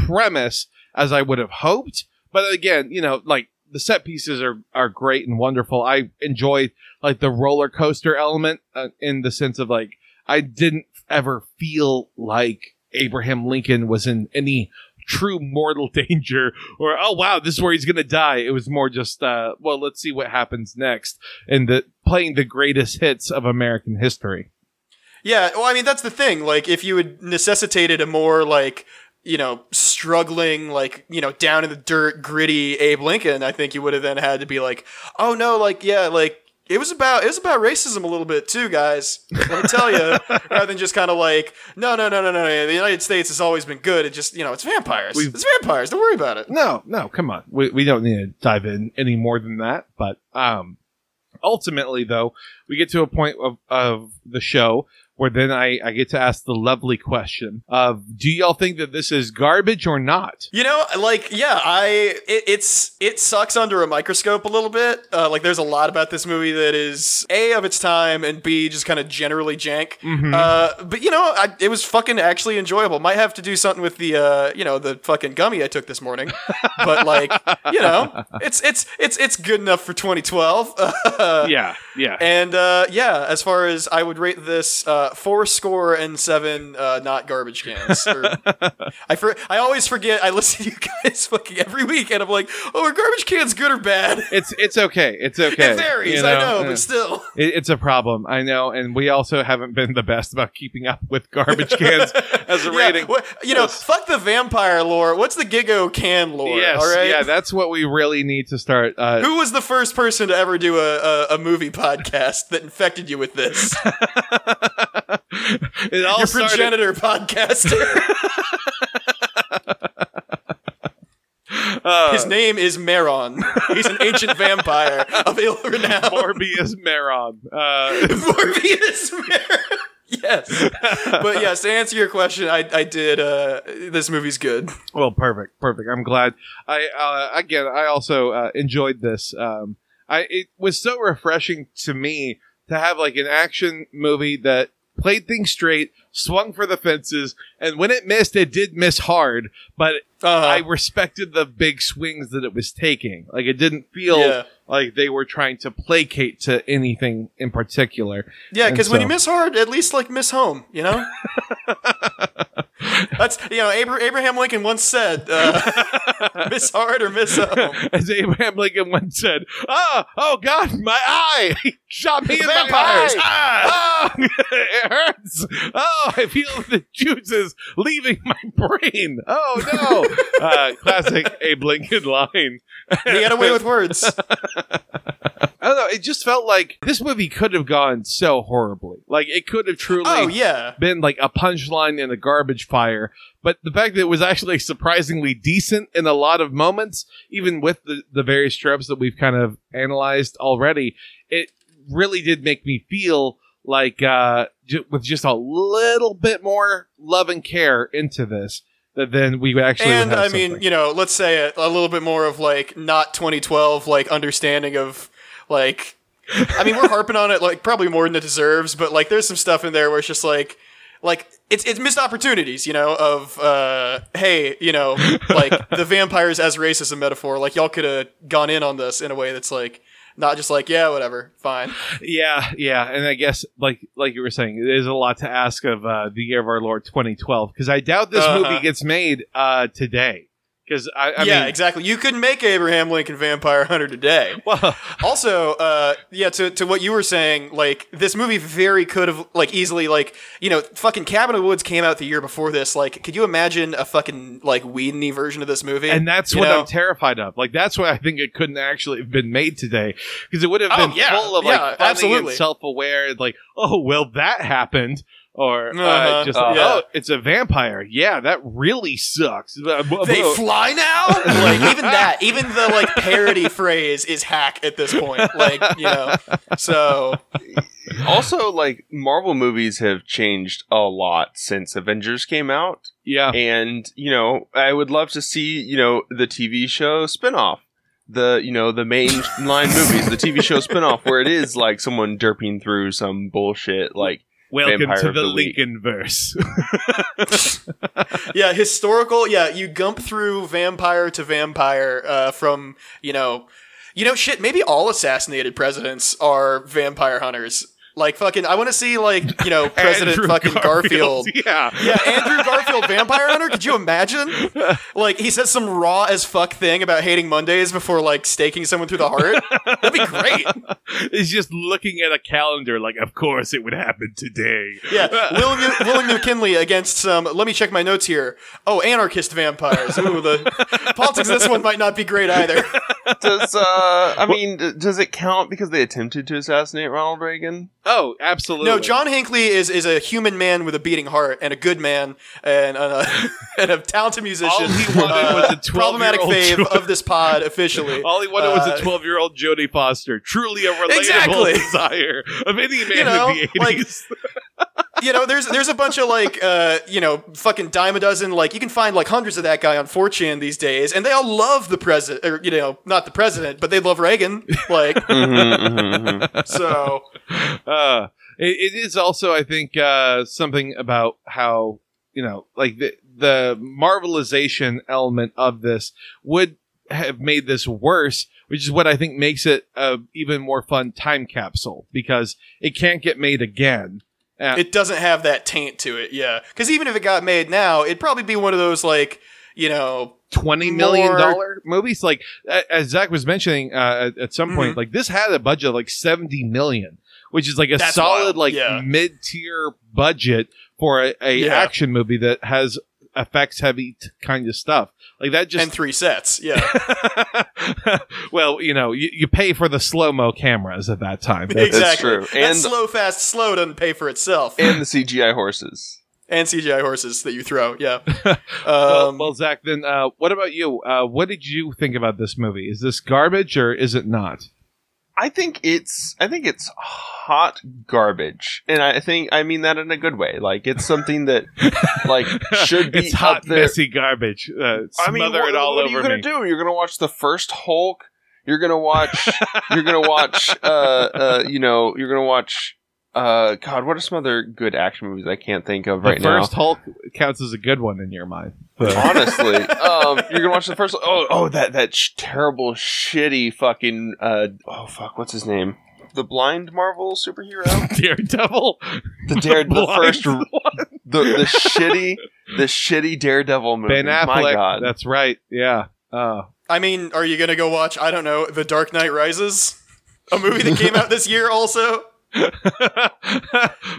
premise as I would have hoped. But again, you know, like the set pieces are are great and wonderful. I enjoy like the roller coaster element uh, in the sense of like I didn't ever feel like Abraham Lincoln was in any true mortal danger or oh wow this is where he's gonna die it was more just uh well let's see what happens next and the playing the greatest hits of american history Yeah, well, I mean, that's the thing. Like, if you had necessitated a more, like, you know, struggling, like, you know, down in the dirt, gritty Abe Lincoln, I think you would have then had to be like, oh no, like, yeah, like, it was about it was about racism a little bit too, guys. Let me tell you, rather than just kind of like, no, no, no, no, no. The United States has always been good. It just, you know, it's vampires. We've- it's vampires. Don't worry about it. no no come on we, we don't need to dive in any more than that but um ultimately though we get to a point of, of the show where then I, I get to ask the lovely question of do y'all think that this is garbage or not You know, like, yeah, I it, it's it sucks under a microscope a little bit. Uh, like, there's a lot about this movie that is a of its time and b just kind of generally jank. Uh, but you know, I, it was fucking actually enjoyable. Might have to do something with the uh, you know, the fucking gummy I took this morning. but like, you know, it's it's it's it's good enough for 2012. yeah yeah And uh, yeah, as far as I would rate this, uh, four score and seven uh, not garbage cans. Or- I for, I always forget. I listen to you guys fucking every week, and I'm like, oh, are garbage cans good or bad? it's it's okay it's okay it varies, you I know, Uh, but still. it, it's a problem i know and we also haven't been the best about keeping up with garbage cans as a Yeah, rating you know, Yes. fuck the vampire lore. What's the Gigo can lore? yes all right. yeah that's what we really need to start uh, Who was the first person to ever do a, a, a movie podcast that infected you with this? It all Your started progenitor podcaster. uh, His name is Meron. He's an ancient vampire of ill renown. Morbius Meron. Uh, Morbius Meron. Yes. But yes, to answer your question, I, I did. Uh, this movie's good. well, perfect, perfect. I'm glad. I uh, again, I also uh, enjoyed this. Um, I it was so refreshing to me to have like an action movie that played things straight, swung for the fences, and when it missed, it did miss hard. But Uh, I respected the big swings that it was taking. Like it didn't feel Yeah. like they were trying to placate to anything in particular. yeah, because when you miss hard, at least like miss home. You know. That's you know Abra- Abraham Lincoln once said, uh, "Miss hard or miss home." As Abraham Lincoln once said, "Oh, oh God, my eye! He shot me in Vampires! my eye! Ah, it hurts! Oh, I feel the juices leaving my brain! Oh no!" uh, classic Abe Lincoln line. He got away with words. I don't know. It just felt like this movie could have gone so horribly. Like it could have truly Oh yeah. been like a punchline in a garbage fire. But the fact that it was actually surprisingly decent in a lot of moments, even with the, the various tropes that we've kind of analyzed already, it really did make me feel like uh, ju- with just a little bit more love and care into this, then we would actually. and I mean, something. you know, let's say a, a little bit more of like not 2012 like understanding of like. I mean, we're harping on it like probably more than it deserves, but like there's some stuff in there where it's just like, like it's it's missed opportunities, you know, of uh, hey, you know, like the vampires as racism metaphor, like y'all could have gone in on this in a way that's like not just like yeah, whatever, fine. Yeah, yeah, and I guess like like you were saying, there's a lot to ask of uh, the year of our Lord 2012 because I doubt this Uh-huh. movie gets made uh, today. Because I, I yeah, mean, exactly. You couldn't make Abraham Lincoln Vampire Hunter today. well, also, uh, yeah, to, to what you were saying, like this movie very could have like easily like you know fucking Cabin in the Woods came out the year before this. Like, could you imagine a fucking like Whedon version of this movie? and that's You what know? I'm terrified of. Like that's why I think it couldn't actually have been made today because it would have Oh, been yeah, full of like funny absolutely. self-aware. Like, oh well, that happened. Or uh, Uh-huh, just uh, oh, it's a vampire. Yeah, that really sucks. Uh, They fly now? like even that, even the like parody phrase is hack at this point. Like, you know. So also, like Marvel movies have changed a lot since Avengers came out, yeah, and you know, I would love to see you know the TV show spinoff. The you know the mainline movies, the TV show spinoff, where it is like someone derping through some bullshit like welcome Vampire to the, the Week. Lincoln verse. yeah, historical. Yeah, you gump through vampire to vampire uh, from you know, you know, shit. Maybe all assassinated presidents are vampire hunters. Like fucking, I want to see like you know President Andrew fucking Garfield. Yeah, Yeah, Andrew Garfield, vampire hunter. Could you imagine? Like he says some raw as fuck thing about hating Mondays before like staking someone through the heart. That'd be great. He's just looking at a calendar, like, of course it would happen today. Yeah, William, William McKinley against some. Let me check my notes here. Oh, anarchist vampires. Ooh, the politics of this one might not be great either. Does uh I mean d- does it count because they attempted to assassinate Ronald Reagan? Oh, absolutely. No, John Hinckley is is a human man with a beating heart and a good man and a, and a talented musician. All he wanted was a 12-year-old problematic fave Joe- of this pod officially. All he wanted was Uh, a 12 year old Jodie Foster. Truly a relatable Exactly. desire of any man You know, in the 80s. like- you know, there's there's a bunch of like, uh, you know, fucking dime a dozen. Like, you can find like hundreds of that guy on 4chan these days, and they all love the president, or you know, not the president, but they love Reagan. Like, Mm-hmm, mm-hmm, mm-hmm. so uh, it, it is also, I think, uh, something about how, you know, like the, the marvelization element of this would have made this worse, which is what I think makes it a even more fun time capsule because it can't get made again. Uh, it doesn't have that taint to it. Yeah, because even if it got made now, it'd probably be one of those like, you know, twenty million dollar movies. Like as Zach was mentioning uh, at, at some point, Mhm. like this had a budget of like seventy million, which is like a That's solid wild, like yeah. mid tier budget for a, a Yeah. action movie that has effects heavy t- kind of stuff. Like that just and just. three sets. Yeah, well, you know, you, you pay for the slow mo cameras at that time. That's- exactly. true. That And- slow, fast, slow doesn't pay for itself. and the CGI horses. and CGI horses that you throw. Yeah. well, Um, well, Zach, then uh, what about you? Uh, what did you think about this movie? Is this garbage or is it not? I think it's I think it's hot garbage, and I think I mean that in a good way. Like it's something that like should be it's hot, there. messy garbage. Uh, I mean, what, it all what are you gonna me. do? You're gonna watch the first Hulk. You're gonna watch. you're gonna watch. Uh, uh, you know, you're gonna watch. Uh, God, what are some other good action movies I can't think of The right first now? Hulk counts as a good one in your mind. Honestly, um, you're gonna watch the first. Oh, oh, that that sh- terrible, shitty, fucking. Uh, oh fuck, what's his name? The blind Marvel superhero. Daredevil. The dare, the Blind first, the the shitty, the shitty Daredevil movie. Ben Affleck. My God, That's right. Yeah. Uh, I mean, are you gonna go watch? I don't know, The Dark Knight Rises, a movie that came out this year also. uh,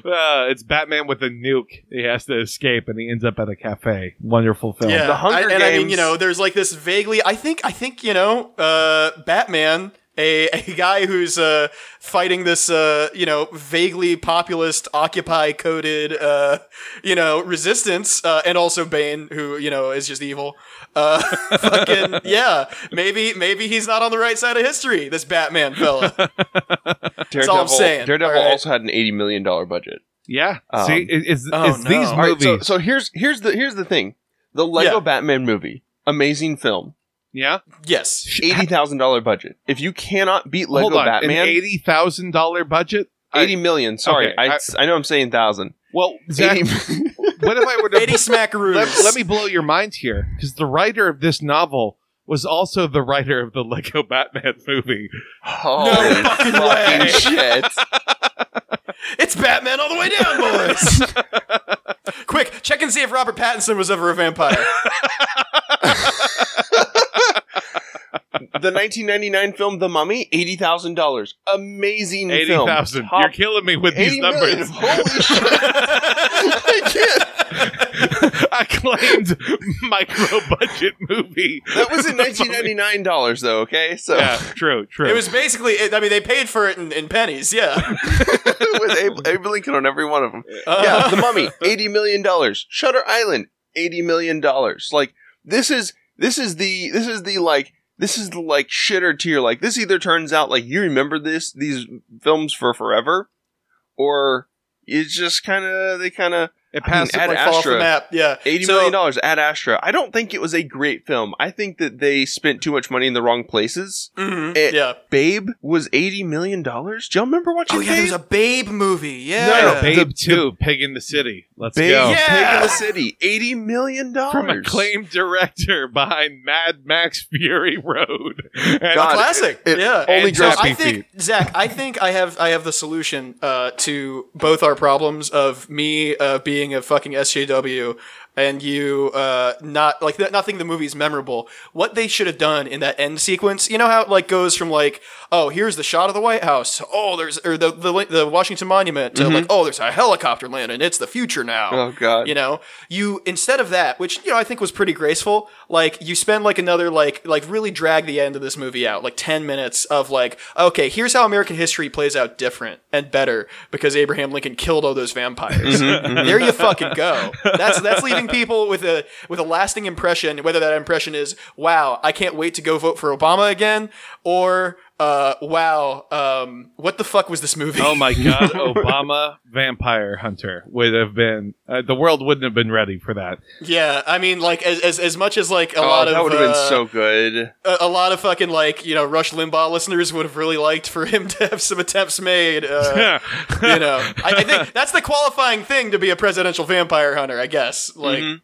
it's Batman with a nuke. He has to escape, and he ends up at a cafe. Wonderful film. Yeah, The Hunger I, and I mean, Games- you know, there's like this vaguely. I think, I think, you know, uh, Batman, a a guy who's uh fighting this, uh, you know, vaguely populist, Occupy coded, uh, you know, resistance, uh, and also Bane, who you know is just evil. Uh, fucking yeah, maybe maybe he's not on the right side of history. This Batman fella. Daredevil, all I'm saying. Daredevil All right. also had an eighty million dollar budget. Yeah. Um, See, it, it's, oh, it's these no. All right, movies. so so here's here's the here's the thing. The Lego Yeah. Batman movie, amazing film, yeah. yes. eighty thousand dollar budget. If you cannot beat Lego Hold on. Batman, An eighty thousand dollar budget. I- eighty million. Sorry, Okay, I, I- I know I'm saying thousand. Well, Zach, 80 what if I were to Eddie Smackaroos. let, let me blow your mind here because the writer of this novel was also the writer of the Lego Batman movie. Holy No fucking fucking way. shit! It's Batman all the way down, boys. Quick, check and see if Robert Pattinson was ever a vampire. The 1999 film The Mummy, eighty thousand dollars. Amazing Eighty film. thousand. You're killing me with these 80 million. numbers. Holy shit! I can't. Acclaimed micro budget movie. That was in 1999 dollars, though. Okay, so Yeah, true, true. It was basically, it, I mean, they paid for it in, in pennies, yeah. with Abe, Abe Lincoln on every one of them. Uh. yeah, The Mummy, 80 million dollars. Shutter Island, 80 million dollars. Like this is this is the this is the like this is the like shitter tier. Like this either turns out like you remember this these films for forever, or it's just kind of they kind of it I mean, passed. Ad like fall off the Astra. map, yeah. eighty So- million dollars Ad Astra. I don't think it was a great film. I think that they spent too much money in the wrong places. Mhm, It- yeah. Babe was eighty million dollars. Do y'all remember watching Oh, yeah, there was a Babe movie, yeah. No, no, Babe the- Two, Pig in the City. Let's Babe, go. Yeah. Pig in the City, eighty million dollars From acclaimed director behind Mad Max Fury Road. And God, classic. it yeah. only And grows- I think Zach, I think I have I have the solution uh, to both our problems of me uh, being a fucking SJW and you uh, not like th- nothing the movie's memorable. What they should have done in that end sequence, you know how it like goes from like oh here's the shot of the White House, oh there's or the the, the Washington Monument to like oh there's a helicopter landing, it's the future now. Oh god. You know, you instead of that, which you know I think was pretty graceful, like you spend like another like like really drag the end of this movie out, like ten minutes of like, okay, here's how American history plays out different and better because Abraham Lincoln killed all those vampires. Mm-hmm, mm-hmm. There you fucking go. That's that's leaving people with a with a lasting impression, whether that impression is, wow, I can't wait to go vote for Obama again, or uh, wow, um, what the fuck was this movie? Oh my God, Obama Vampire Hunter would have been uh, the world wouldn't have been ready for that. Yeah, I mean, like as as, as much as like a oh, lot that of that would have been uh, so good. a, a lot of fucking like you know Rush Limbaugh listeners would have really liked for him to have some attempts made. Uh, you know, I, I think that's the qualifying thing to be a presidential vampire hunter. I guess like Mhm.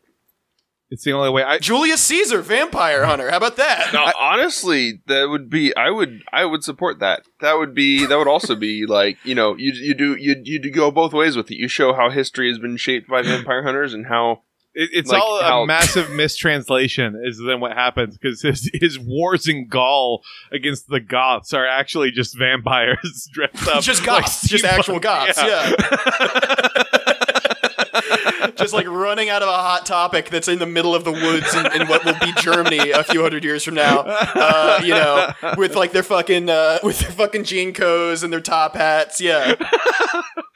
It's the only way. I Julius Caesar, vampire hunter. How about that? No, honestly, that would be. I would. I would support that. That would be. That would also be like you know you you do you you do go both ways with it. You show how history has been shaped by vampire hunters and how It, it's Like all how- a massive mistranslation, is then what happens because his, his wars in Gaul against the Goths are actually just vampires dressed up, Just like Goths, just actual Goths, Just like running out of a hot topic that's in the middle of the woods in, in what will be Germany a few hundred years from now. Uh, you know, with like their fucking uh, with their fucking jean coats and their top hats. Yeah,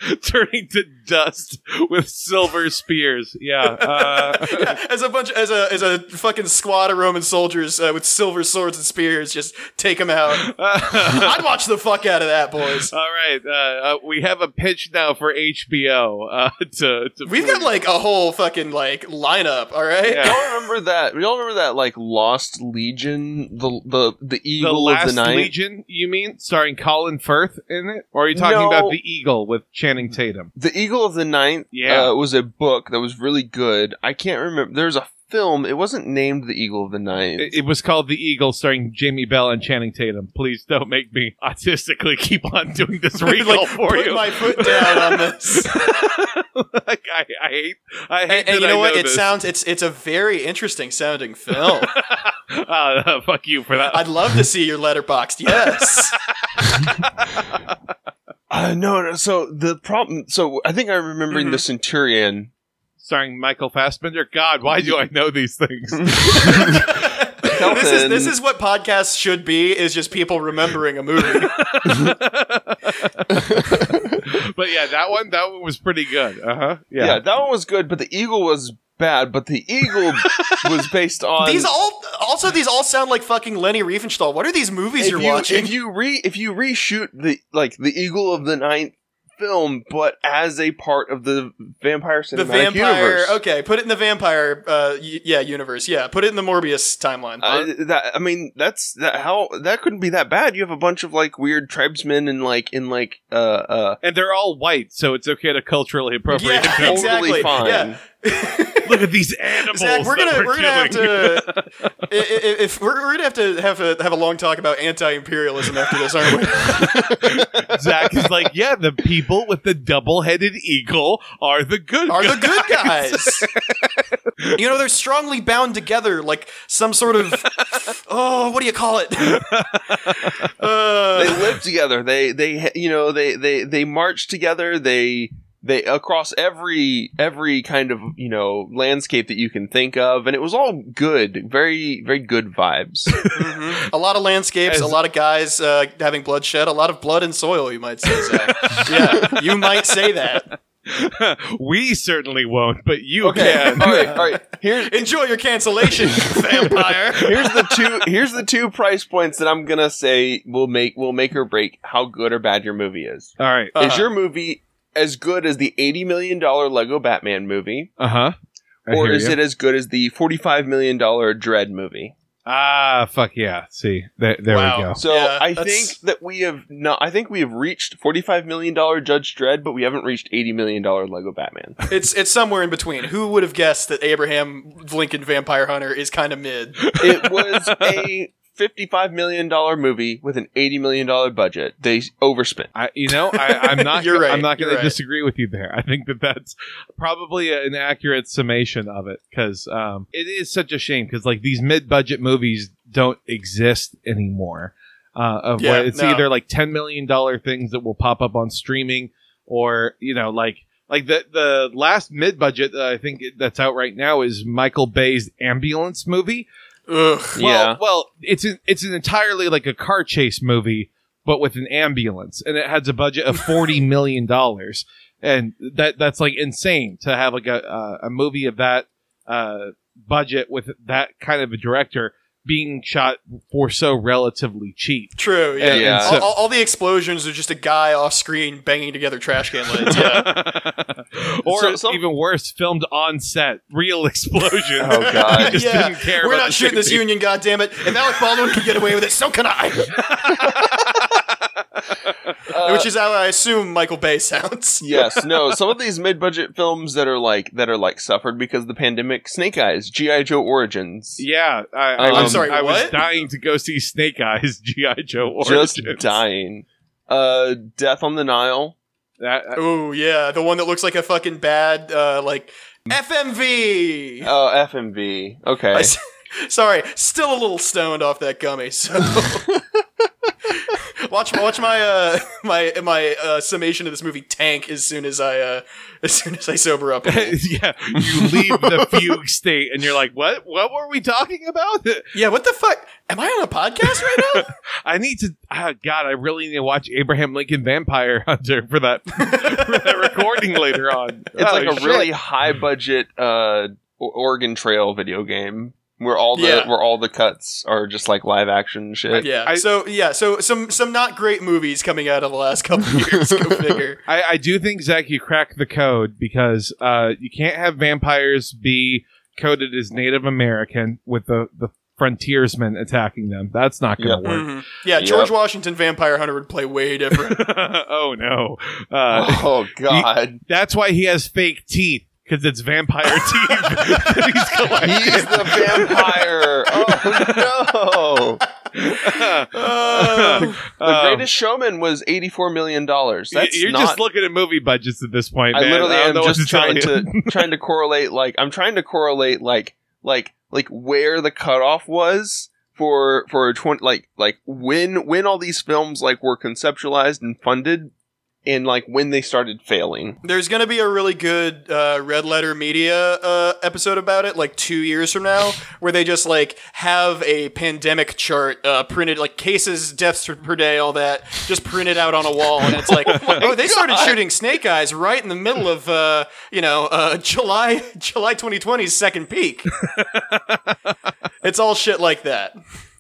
turning to dust with silver spears. Yeah, uh, yeah. As a bunch, as a as a fucking squad of Roman soldiers uh, with silver swords and spears, just take them out. I'd watch the fuck out of that, boys. all right. Uh, uh, we have a pitch now for HBO. Uh, to, to We've got like a whole fucking like lineup. All right. Yeah. y'all remember that. Y'all remember that like Lost Legion, the the the the Eagle Last of the Night. Legion. You mean starring Colin Firth in it, or are you talking No. about the Eagle with Channing Tatum? The Eagle of the Ninth Yeah. uh, was a book that was really good. I can't remember. There's a film. It wasn't named The Eagle of the Ninth. It, it was called The Eagle, starring Jamie Bell and Channing Tatum. Please don't make me autistically keep on doing this recall like, for put you. my foot down on this. like, I, I hate. I hate. and, and you know I what? It this. sounds it's it's a very interesting sounding film. Ah, fuck you for that. I'd love to see your Letterboxd. Yes. Uh, no, no. So the problem. So I think I'm remembering Mm-hmm. the Centurion. starring Michael Fassbender. God, why do I know these things? this is this is what podcasts should be is just people remembering a movie. but yeah, that one, that one was pretty good. Uh huh. Yeah. Yeah. that one was good, but the Eagle was bad. But the Eagle was based on these all also these all sound like fucking Leni Riefenstahl. What are these movies if you're you, watching? If you re if you reshoot the like the Eagle of the Ninth film, but as a part of the vampire cinematic the vampire, universe. okay, put it in the vampire, uh, y- yeah, universe, yeah, put it in the Morbius timeline. Uh, that I mean, that's that how that couldn't be that bad. You have a bunch of like weird tribesmen and like in like uh uh And they're all white, so it's okay to culturally appropriate Yeah, them. totally exactly. fine. Yeah. Look at these animals. Zach, we're gonna we're, we're gonna have to i- i- if we're, we're gonna have to have a have a long talk about anti-imperialism after this, aren't we? Zach is like, yeah, the people with the double-headed eagle are the good. Are the good guys." guys? you know, they're strongly bound together, like some sort of oh, what do you call it? Uh, they live together. They they you know they they they march together. They they across every every kind of you know landscape that you can think of, and it was all good, very very good vibes. mhm. A lot of landscapes, As- a lot of guys uh, having bloodshed, a lot of blood and soil. You might say, Zach. yeah, you might say that. we certainly won't, but you okay, can. all right, all right. Here's Enjoy your cancellation, vampire. here's the two here's the two price points that I'm gonna say will make will make or break how good or bad your movie is. All right. Uh-huh. Is your movie as good as the eighty million dollar Lego Batman movie, Uh huh. or is it as good as the forty five million dollar Dredd movie? Ah, fuck yeah. See, there, there Wow. we go. So Yeah, I that's- think that we have not. I think we have reached forty-five million dollar Judge Dredd, but we haven't reached eighty million dollar Lego Batman. It's it's somewhere in between. Who would have guessed that Abraham Lincoln Vampire Hunter is kind of mid? it was a fifty-five million dollar movie with an eighty million dollar budget. They overspent. I, you know, I, I'm not. You're right, I'm not going you're to right. disagree with you there. I think that that's probably an accurate summation of it because um, it is such a shame because like these mid-budget movies don't exist anymore. Uh, of Yeah, what it's no. either like ten million dollar things that will pop up on streaming, or you know, like like the the last mid-budget that I think that's out right now is Michael Bay's ambulance movie. Ugh. Well, Yeah. well, it's an, it's an entirely like a car chase movie, but with an ambulance, and it has a budget of forty million dollars, and that that's like insane to have like a uh, a movie of that uh, budget with that kind of a director being shot for so relatively cheap. True. Yeah. And- Yeah. and All, so- all, all the explosions are just a guy off screen banging together trash can lids. Yeah. or So- some- even worse, filmed on set, real explosion. Oh, God. Just yeah. didn't care We're about not shooting this safety. union, goddammit. If Alec Baldwin can get away with it, so can I. Uh, Which is how I assume Michael Bay sounds. yes, no. Some of these mid-budget films that are like that are like suffered because of the pandemic. Snake Eyes, GI Joe Origins. Yeah, I, I Um, was, I'm sorry, I was dying to go see Snake Eyes GI Joe Origins. Just dying. Uh, Death on the Nile. That, Oh yeah, the one that looks like a fucking bad, uh, like FMV. Oh, FMV. Okay. I sorry, still a little stoned off that gummy. So watch watch my uh my my uh, summation of this movie tank as soon as I uh as soon as I sober up. yeah, you leave the fugue state, and you're like, "What? What were we talking about?" yeah, what the fuck? Am I on a podcast right now? I need to. Oh God, I really need to watch Abraham Lincoln Vampire Hunter for that for that recording later on. It's Oh, like a shit. really high budget uh Oregon Trail video game where all the Yeah. where all the cuts are just like live action shit. yeah. I- so yeah, so some some not great movies coming out of the last couple of years. Go figure. I, I do think Zach, you cracked the code because uh, you can't have vampires be coded as Native American with the the frontiersmen attacking them. That's not going to Yep. work. Mhm. Yeah, Yep. George Washington Vampire Hunter would play way different. oh no! Uh, oh god. That's why he has fake teeth because it's vampire teeth. that he's collecting. He's the vampire. Oh no. Uh, The Um, greatest showman was eighty four million dollars. That's You're not just looking at movie budgets at this point. I man. literally don't am just trying you. to trying to correlate like I'm trying to correlate like like like where the cutoff was for for a twenty like like when when all these films like were conceptualized and funded and like when they started failing. There's gonna be a really good uh, Red Letter Media uh, episode about it, like two years from now, where they just like have a pandemic chart uh, printed, like cases, deaths per day, all that, just printed out on a wall, and it's like, oh, they started shooting Snake Eyes right in the middle of, uh, you know, uh, July July 2020's second peak. it's all shit like that.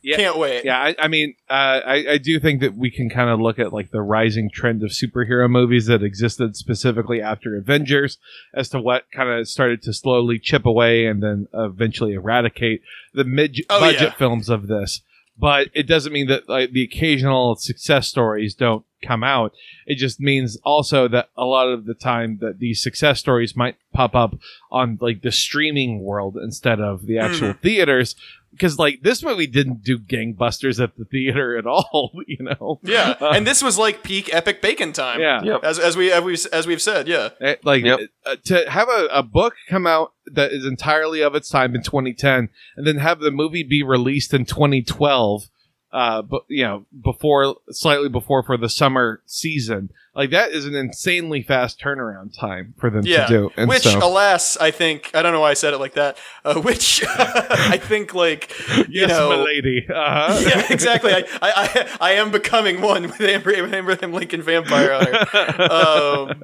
Yeah. Can't wait. Yeah, I, I mean, uh, I, I do think that we can kind of look at like the rising trend of superhero movies that existed specifically after Avengers as to what kind of started to slowly chip away and then eventually eradicate the mid Oh, budget yeah. films of this. But it doesn't mean that like the occasional success stories don't come out. It just means also that a lot of the time that these success stories might pop up on like the streaming world instead of the actual theaters. Because like this movie didn't do gangbusters at the theater at all, you know. Yeah, Uh, and this was like peak epic bacon time. yeah. Yep. as as we as we've, as we've said. Yeah, Eh, like Yep. uh, to have a, a book come out that is entirely of its time in 2010 and then have the movie be released in 2012 uh but you know before slightly before for the summer season like that is an insanely fast turnaround time for them yeah. to do and which, so alas, I think I don't know why I said it like that. Uh, which I think like you yes know. lady uh-huh. yeah, exactly. I, I, I, I am becoming one with Abraham, Abraham Lincoln Vampire Hunter. Um,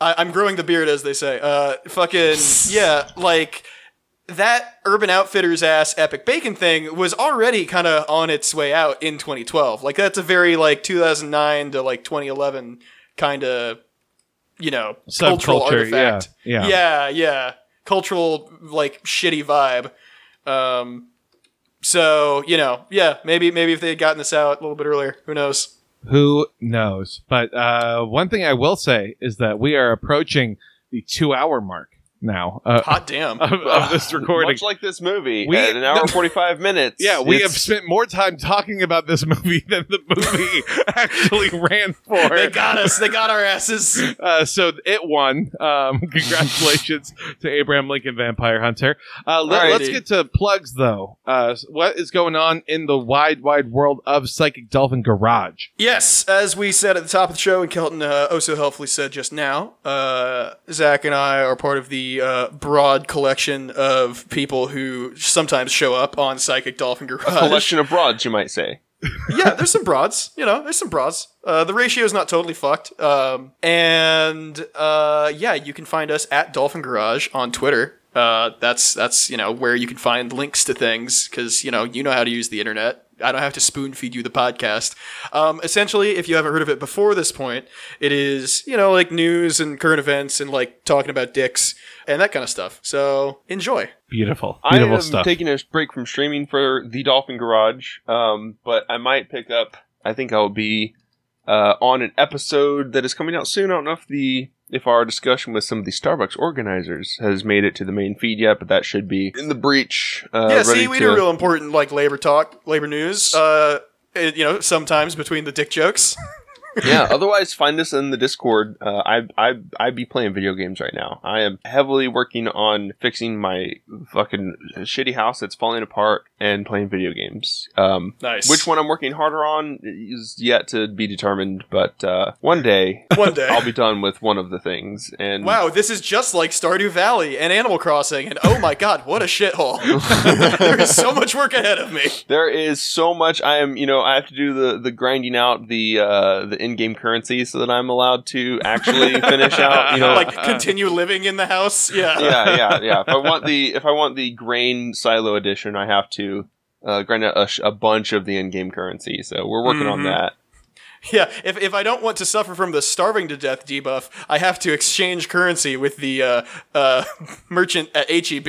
I, I'm growing the beard, as they say. Uh, fucking yeah, like that Urban Outfitters ass Epic Bacon thing was already kind of on its way out in 2012. Like that's a very like 2009 to like 2011 kind of you know cultural Subculture, yeah, artifact. yeah. yeah, yeah, cultural like shitty vibe. Um, so you know, yeah, maybe maybe if they had gotten this out a little bit earlier, who knows? who knows but uh one thing i will say is that we are approaching the two hour mark now uh, Hot damn. of, of this recording Much like this movie, We- at an hour and 45 minutes. Yeah, we have spent more time talking about this movie than the movie actually ran for. they got us. They got our asses. Uh, so it won. Um, congratulations to Abraham Lincoln Vampire Hunter. Uh, let, Alrighty. us get to plugs though. Uh, what is going on in the wide, wide world of Psychic Dolphin Garage? Yes, as we said at the top of the show, and Kelton uh, oh so helpfully said just now, uh, Zach and I are part of the uh, broad collection of people who sometimes show up on Psychic Dolphin Garage. collection of broads, you might say. yeah, there's some broads. You know, there's some broads. Uh, the ratio is not totally fucked. Um, and uh, yeah, you can find us at Dolphin Garage on Twitter. Uh, that's that's you know where you can find links to things because you know you know how to use the internet. I don't have to spoon feed you the podcast. Um, essentially, if you haven't heard of it before this point, it is you know like news and current events and like talking about dicks and that kind of stuff. So enjoy. Beautiful, I am stuff. taking a break from streaming for the Dolphin Garage, um, but I might pick up. I think I'll be uh, on an episode that is coming out soon. I don't know if the if our discussion with some of the Starbucks organizers has made it to the main feed yet, but that should be in the breach. Uh, yeah, see, we to, do real important like labor talk, labor news. Uh, it- you know, sometimes between the dick jokes. yeah. Otherwise, find us in the Discord. Uh, I I I be playing video games right now. I am heavily working on fixing my fucking shitty house that's falling apart and playing video games. Um, Nice. which one I'm working harder on is yet to be determined, but uh, one day One day. I'll be done with one of the things. And Wow, this is just like Stardew Valley and Animal Crossing, and oh my god, what a shithole! there is so much work ahead of me. there is so much. I am, you know, I have to do the the grinding out the uh, the in game currency so that I'm allowed to actually finish out. You know, Like, continue living in the house. Yeah. yeah, yeah, yeah. If I want the if I want the grain silo edition, I have to uh, grind out a, sh- a bunch of the in-game currency. So we're working on Mhm. that. Yeah, If, if I don't want to suffer from the starving to death debuff, I have to exchange currency with the uh, uh, merchant at HEB.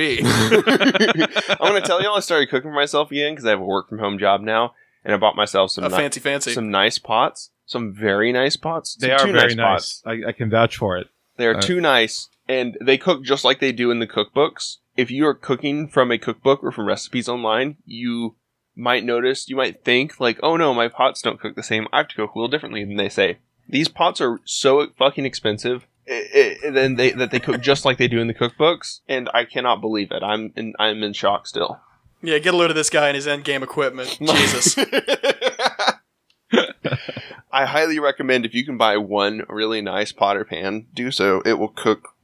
I'm gonna tell y'all I started cooking for myself again because I have a work from home job now, and I bought myself some A ni- fancy, fancy. some nice pots, some very nice pots. they some are too very pots. nice. I, I can vouch for it. They are Uh, too nice, and they cook just like they do in the cookbooks. If you are cooking from a cookbook or from recipes online, you might notice, you might think like, "Oh no, my pots don't cook the same. I have to cook a little differently." than they say these pots are so fucking expensive. i- i- then they that they cook just like they do in the cookbooks, and I cannot believe it. I'm in, I'm in shock still. yeah, get a load of this guy and his endgame equipment. Jesus. I highly recommend if you can buy one really nice potter pan, do so. It will cook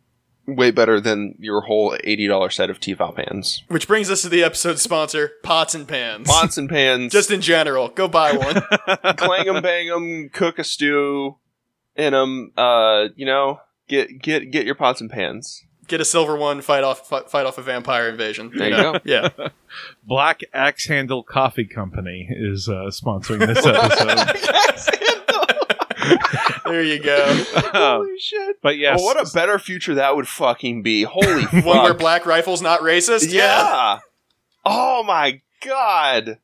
way better than your whole eighty dollar set of Tefal pans. Which brings us to the episode sponsor, Pots and Pans. Pots and pans, Just in general, go buy one. clang 'em, bang 'em, cook a stew in 'em. Uh, you know, get get get your pots and pans. Get a silver one, fight off fight, fight off a vampire invasion. There you know? go. Yeah. Black Axe Handle Coffee Company is uh, sponsoring this episode. There you go. Holy shit! but yes, Well, what a better future that would fucking be. Holy fuck! One where black rifle's not racist? yeah. Oh my god.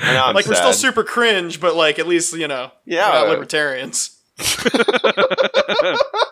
I know I'm like we're still super cringe, but like at least you know, Yeah. we're not libertarians.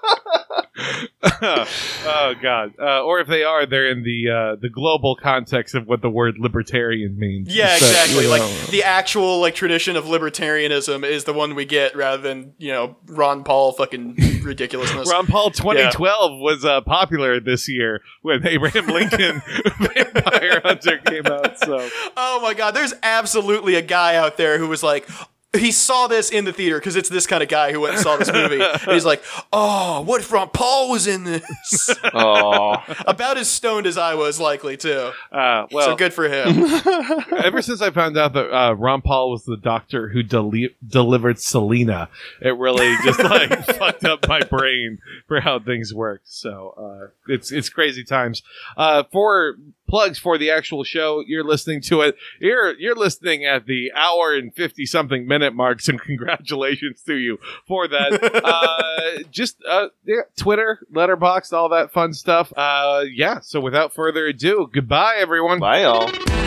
oh God! Uh, or if they are, they're in the uh, the global context of what the word libertarian means. Yeah, So, exactly. you Like know. the actual like tradition of libertarianism is the one we get rather than you know Ron Paul fucking ridiculousness. Ron Paul 2012 was uh, popular this year when Abraham Lincoln Vampire Hunter came out. So Oh my god, there's absolutely a guy out there who was like he saw this in the theater because it's this kind of guy who went and saw this movie. and he's like, "Oh, what if Ron Paul was in this?" Oh, About as stoned as I was, likely too. uh, well, so good for him. ever since I found out that uh, Ron Paul was the doctor who deli- delivered Selena, it really just like fucked up my brain for how things work. So uh, it's it's crazy times. Uh, for plugs for the actual show, you're listening to it. You're you're listening at the hour and fifty something minute marks, and congratulations to you for that. uh, just uh, yeah, Twitter, Letterboxd, all that fun stuff. Uh, yeah. So without further ado, goodbye, everyone. bye, y'all.